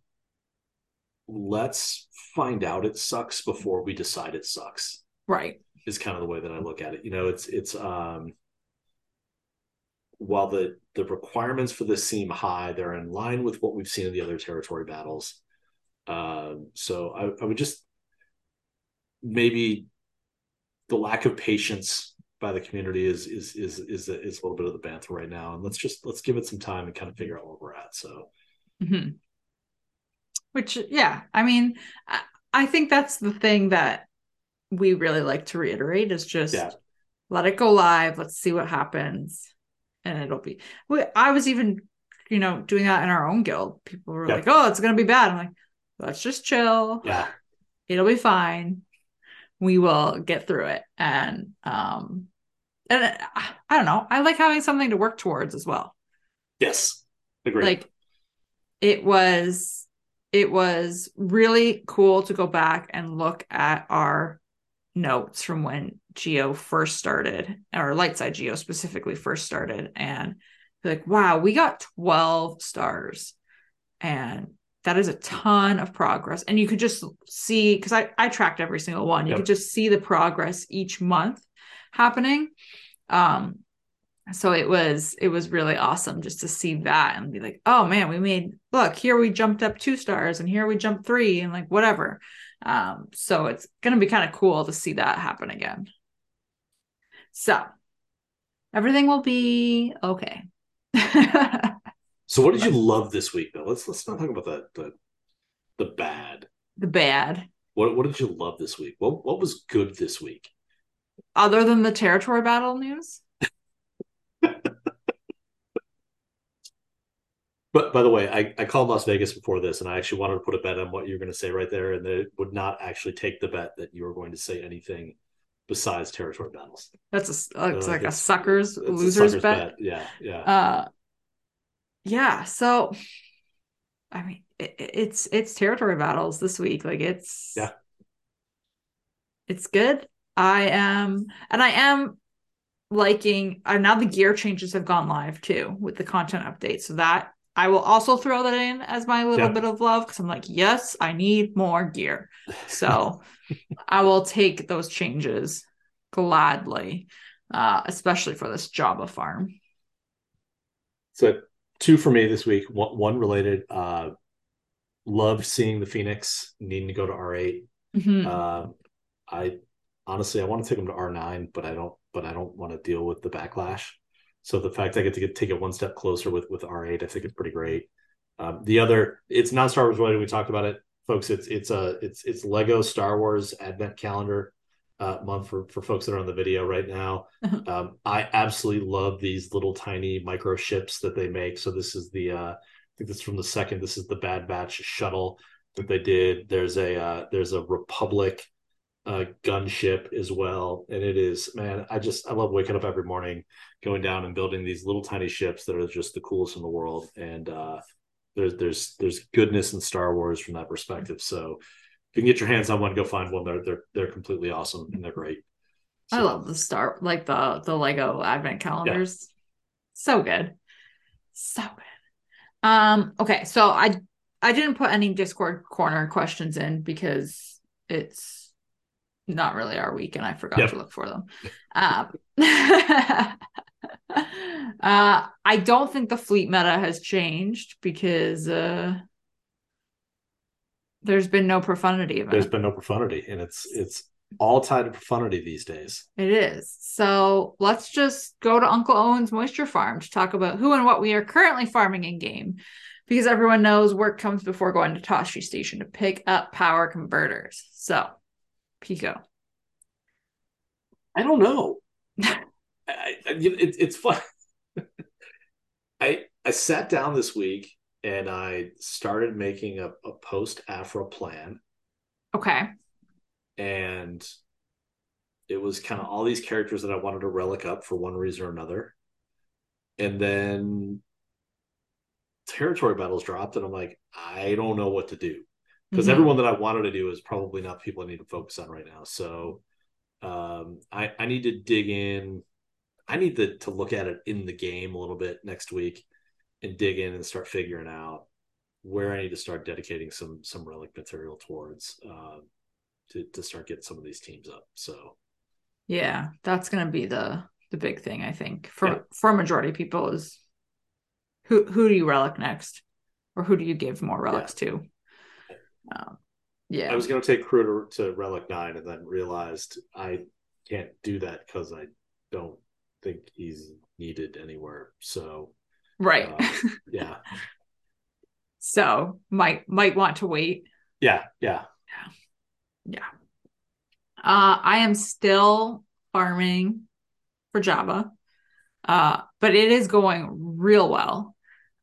let's find out it sucks before we decide it sucks. Right. Is kind of the way that I look at it. You know, it's it's um while the the requirements for this seem high, they're in line with what we've seen in the other territory battles. Um, so I, I would just maybe the lack of patience by the community is is is is a, is a little bit of the bantha right now, and let's just let's give it some time and kind of figure out where we're at. So, mm-hmm. which yeah, I mean, I, I, think that's the thing that we really like to reiterate is just yeah. let it go live. Let's see what happens, and it'll be. I was even you know doing that in our own guild. People were yeah. like, "Oh, it's gonna be bad." I'm like, let's just chill. Yeah, it'll be fine. We will get through it. And um and i don't know. I like having something to work towards as well. Yes. Agree like it was it was really cool to go back and look at our notes from when geo first started or lightside geo specifically first started. And like wow we got 12 stars. And that is a ton of progress. And you could just see because I, I tracked every single one. You yep. could just see the progress each month happening. Um so it was it was really awesome just to see that and be like oh man we made look here we jumped up two stars and here we jumped three and like whatever. Um so it's gonna be kind of cool to see that happen again. So everything will be okay So what did you love this week though? Let's let's not talk about the the, the bad. The bad. What what did you love this week? What what was good this week? Other than the territory battle news? But by the way, I, I called Las Vegas before this, and I actually wanted to put a bet on what you're going to say right there, and they would not actually take the bet that you were going to say anything besides territory battles. That's a uh, like a suckers losers a suckers bet. bet. Yeah, yeah. Uh, yeah so i mean it, it's it's territory battles this week like it's yeah. It's good. I am and i am liking uh, now the gear changes have gone live too with the content update so that i will also throw that in as my little yeah. bit of love because i'm like yes i need more gear. So i will take those changes gladly uh, especially for this java farm. So two for me this week. One, one related. Uh, loved seeing the Phoenix needing to go to R 8 mm-hmm. uh, I honestly I want to take them to R nine, but I don't. But I don't want to deal with the backlash. So the fact I get to get, take it one step closer with with R eight, I think it's pretty great. Um, the other, it's not Star Wars related. We talked about it, folks. It's it's a it's it's Lego Star Wars Advent Calendar uh, month for, for folks that are on the video right now. Uh-huh. Um, I absolutely love these little tiny micro ships that they make. So this is the uh, I think this is from the second. This is the Bad Batch shuttle that they did. There's a uh, there's a Republic uh, gunship as well, and it is man. I just I love waking up every morning, going down and building these little tiny ships that are just the coolest in the world. And uh, there's there's there's goodness in Star Wars from that perspective. So you can get your hands on one, go find one. They're they're they're completely awesome and they're great. So, I love the star like the the Lego advent calendars. Yeah. So good. So good. Um okay, so I I didn't put any Discord corner questions in because it's not really our week and I forgot yep. to look for them. Um uh, I don't think the fleet meta has changed because uh there's been no profundity of it. There's been no profundity, and it's it's all tied to profundity these days. It is. So let's just go to Uncle Owen's Moisture Farm to talk about who and what we are currently farming in game. Because everyone knows work comes before going to Tosche Station to pick up power converters. So, Pico. I don't know. I, I, it, it's fun. I I sat down this week and I started making a, a post Aphra plan. Okay. And it was kind of all these characters that I wanted to relic up for one reason or another. And then territory battles dropped, and I'm like, I don't know what to do. Because mm-hmm. everyone that I wanted to do is probably not people I need to focus on right now. So um, I, I need to dig in. I need to, to look at it in the game a little bit next week and dig in and start figuring out where I need to start dedicating some some relic material towards uh, to to start getting some of these teams up. So yeah, that's gonna be the the big thing I think for Yeah. for a majority of people is who who do you relic next, or who do you give more relics to? Um, yeah, I was going to take crew to, to relic nine and then realized I can't do that because I don't think he's needed anywhere. So right. uh, yeah, so might might want to wait. yeah, yeah. Yeah. Yeah. Uh, I am still farming for Jabba, uh, but it is going real well.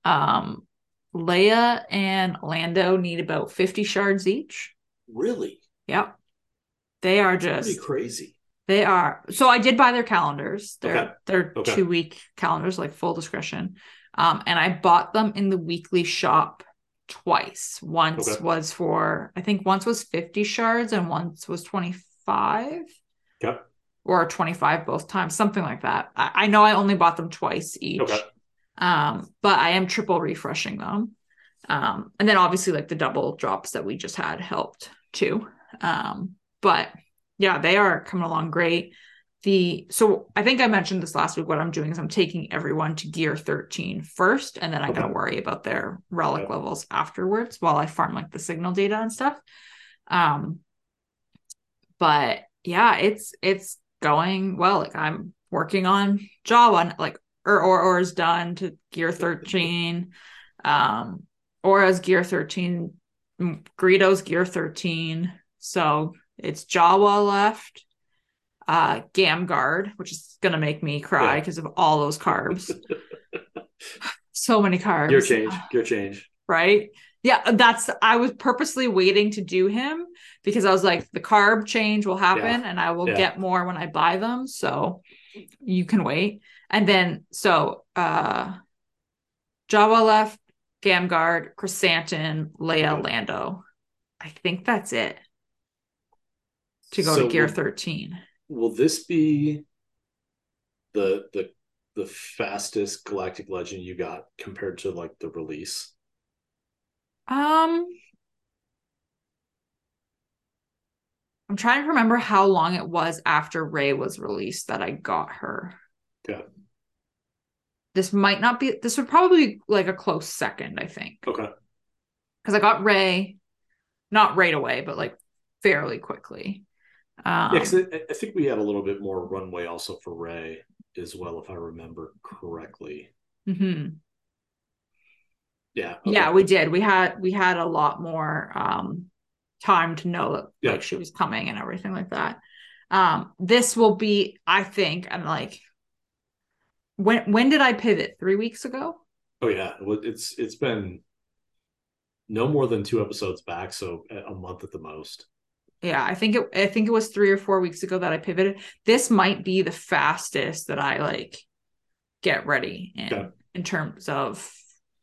Um, Leia and Lando need about 50 shards each. Really, Yep. They are pretty just crazy. they are so I did buy their calendars. They're Okay. they're Okay. two week calendars, like full discretion. Um, and I bought them in the weekly shop twice. Once Okay. was for I think once was 50 shards and once was 25 Yep. or 25 both times, something like that. I, I know I only bought them twice each. Okay. Um, but I am triple refreshing them. Um, and then obviously like the double drops that we just had helped too. Um, but yeah, they are coming along great. The so I think I mentioned this last week. What I'm doing is I'm taking everyone to gear 13 first, and then I'm Okay. gonna worry about their relic Okay. levels afterwards while I farm like the signal data and stuff. Um, but yeah, it's it's going well. Like I'm working on Jabba, like or or or is done to gear 13. Um, Aurra's gear 13, mm, Greedo's gear 13. So it's Jawa left. Uh Gamguard, which is gonna make me cry Yeah. because of all those carbs. so many carbs. Gear change, gear change. right? Yeah, that's I was purposely waiting to do him because I was like the carb change will happen Yeah. and I will Yeah. get more when I buy them, so you can wait. And then so uh Jawa left, Gamguard, Chrysanthemum, Leia, Lando. I think that's it to go So to gear will- 13. Will this be the the the fastest galactic legend you got compared to like the release? Um I'm trying to remember how long it was after Rey was released that I got her. Yeah. This might not be this would probably be like a close second, I think. Okay. Because I got Rey not right away, but like fairly quickly. Um Yeah, I, I think we had a little bit more runway also for Rey as well, if I remember correctly. mhm. Yeah. Yeah, we did. We had we had a lot more um time to know that Yeah. like she was coming and everything like that. Um this will be I think and like when when did I pivot? 3 weeks ago? Oh yeah. It's it's been no more than two episodes back, so a month at the most. Yeah, I think it I think it was 3 or 4 weeks ago that I pivoted. This might be the fastest that I like get ready in Okay. in terms of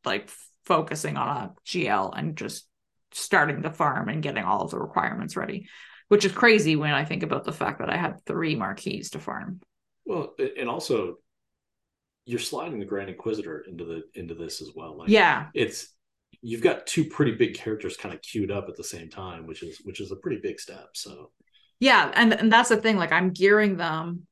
like focusing on uh, a GL and just starting the farm and getting all of the requirements ready, which is crazy when I think about the fact that I had three marquees to farm. Well, and also you're sliding the Grand Inquisitor into the into this as well. Like Yeah, it's you've got two pretty big characters kind of queued up at the same time, which is which is a pretty big step. So yeah, and and that's the thing. Like I'm gearing them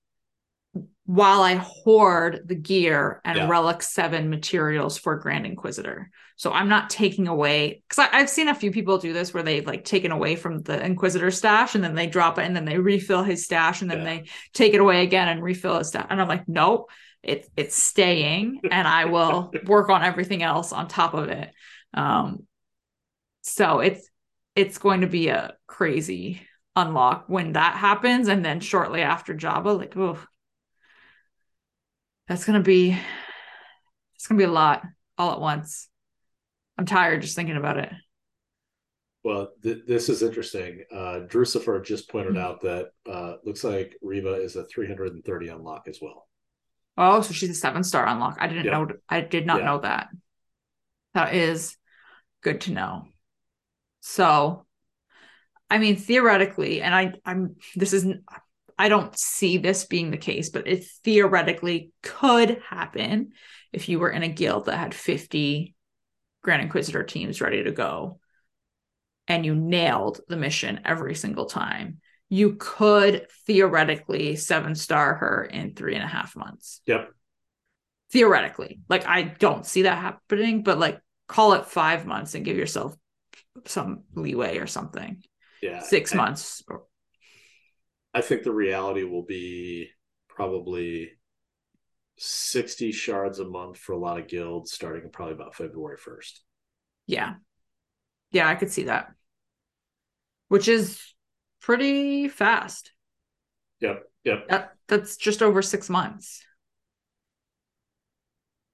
while I hoard the gear and Yeah. relic seven materials for Grand Inquisitor. So I'm not taking away because I've seen a few people do this where they've like taken away from the Inquisitor stash and then they drop it and then they refill his stash and then Yeah. they take it away again and refill his stash. And I'm like, nope, it's it's staying and I will work on everything else on top of it. Um so it's it's going to be a crazy unlock when that happens and then shortly after Jabba, like, oh that's gonna be it's gonna be a lot all at once. I'm tired just thinking about it. well, th- this is interesting. Uh Drucifer just pointed Mhm. out that uh looks like Reva is a 330 unlock as well. Oh, so she's a seven star unlock. I didn't know I did not know that. That is good to know. So I mean theoretically, and I I'm this isn't I don't see this being the case, but it theoretically could happen if you were in a guild that had 50 Grand Inquisitor teams ready to go and you nailed the mission every single time, you could theoretically seven star her in three and a half months. Yep. Theoretically. Like I don't see that happening, but like call it five months and give yourself some leeway or something. Yeah. Six I, months. I think the reality will be probably 60 shards a month for a lot of guilds starting probably about February 1st. Yeah. Yeah, I could see that. Which is pretty fast. Yep. Yep. That, that's just over six months.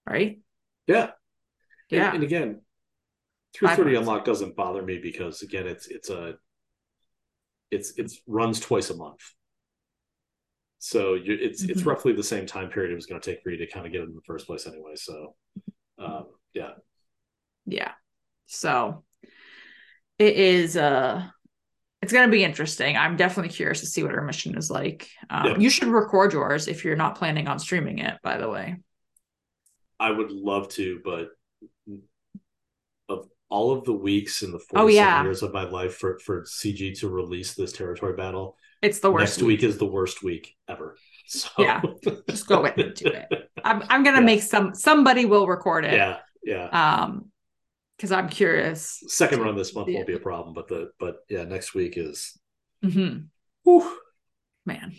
Right? Yeah. Yeah. And, and again, 330 unlock doesn't bother me because again, it's it's a it's it's runs twice a month. So you, it's mm-hmm. it's roughly the same time period it was going to take for you to kind of get it in the first place anyway. So um, yeah. Yeah. So it is uh it's going to be interesting. I'm definitely curious to see what our mission is like. Um, yep. You should record yours if you're not planning on streaming it, by the way. I would love to, but all of the weeks in the 47 oh, yeah. years of my life for, for CG to release this territory battle, it's the worst. Next week, week is the worst week ever. So yeah, just go into it. I'm I'm gonna yeah. make some. Somebody will record it. Yeah, yeah. Um, because I'm curious. Second run this month won't be a problem, but the but yeah, next week is. Mm-hmm. Whew. Man.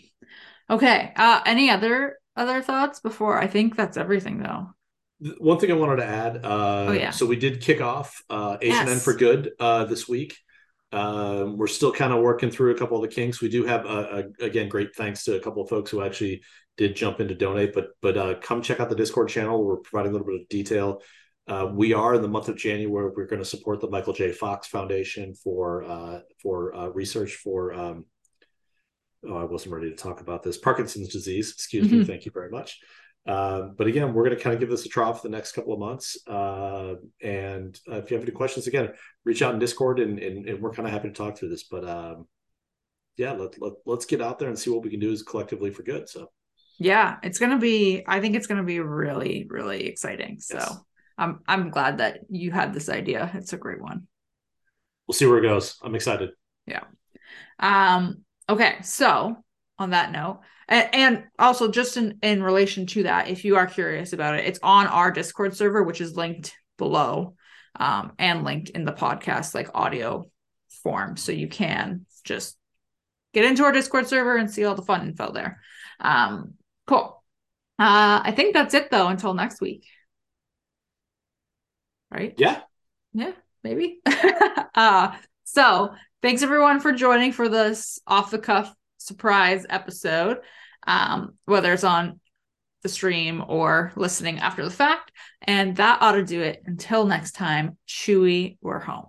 Okay. Uh, any other other thoughts before? I think that's everything though. One thing I wanted to add. Uh, oh yeah. So we did kick off uh, yes. for good uh, this week. Um, we're still kind of working through a couple of the kinks. We do have, a, a, again, great thanks to a couple of folks who actually did jump in to donate. But but uh, come check out the Discord channel. We're providing a little bit of detail uh, we are in the month of January. We're going to support the Michael J. Fox Foundation for uh, for uh, research for. Um, oh, I wasn't ready to talk about this Parkinson's disease. Excuse mm-hmm. me. Thank you very much. Um, but again, we're going to kind of give this a try for the next couple of months. Uh, and uh, if you have any questions, again, reach out in Discord, and, and, and we're kind of happy to talk through this. But um, yeah, let, let let's get out there and see what we can do is collectively for good. So. Yeah, it's going to be. I think it's going to be really, really exciting. So. Yes. I'm I'm glad that you had this idea. It's a great one. We'll see where it goes. I'm excited. Yeah. Um okay, so on that note, and, and also just in in relation to that, if you are curious about it, it's on our Discord server which is linked below um and linked in the podcast like audio form so you can just get into our Discord server and see all the fun info there. Um cool. Uh I think that's it though until next week right? Yeah. Yeah, maybe. uh, so thanks everyone for joining for this off the cuff surprise episode. Um, whether it's on the stream or listening after the fact. And that ought to do it. Until next time, Chewie, we're home.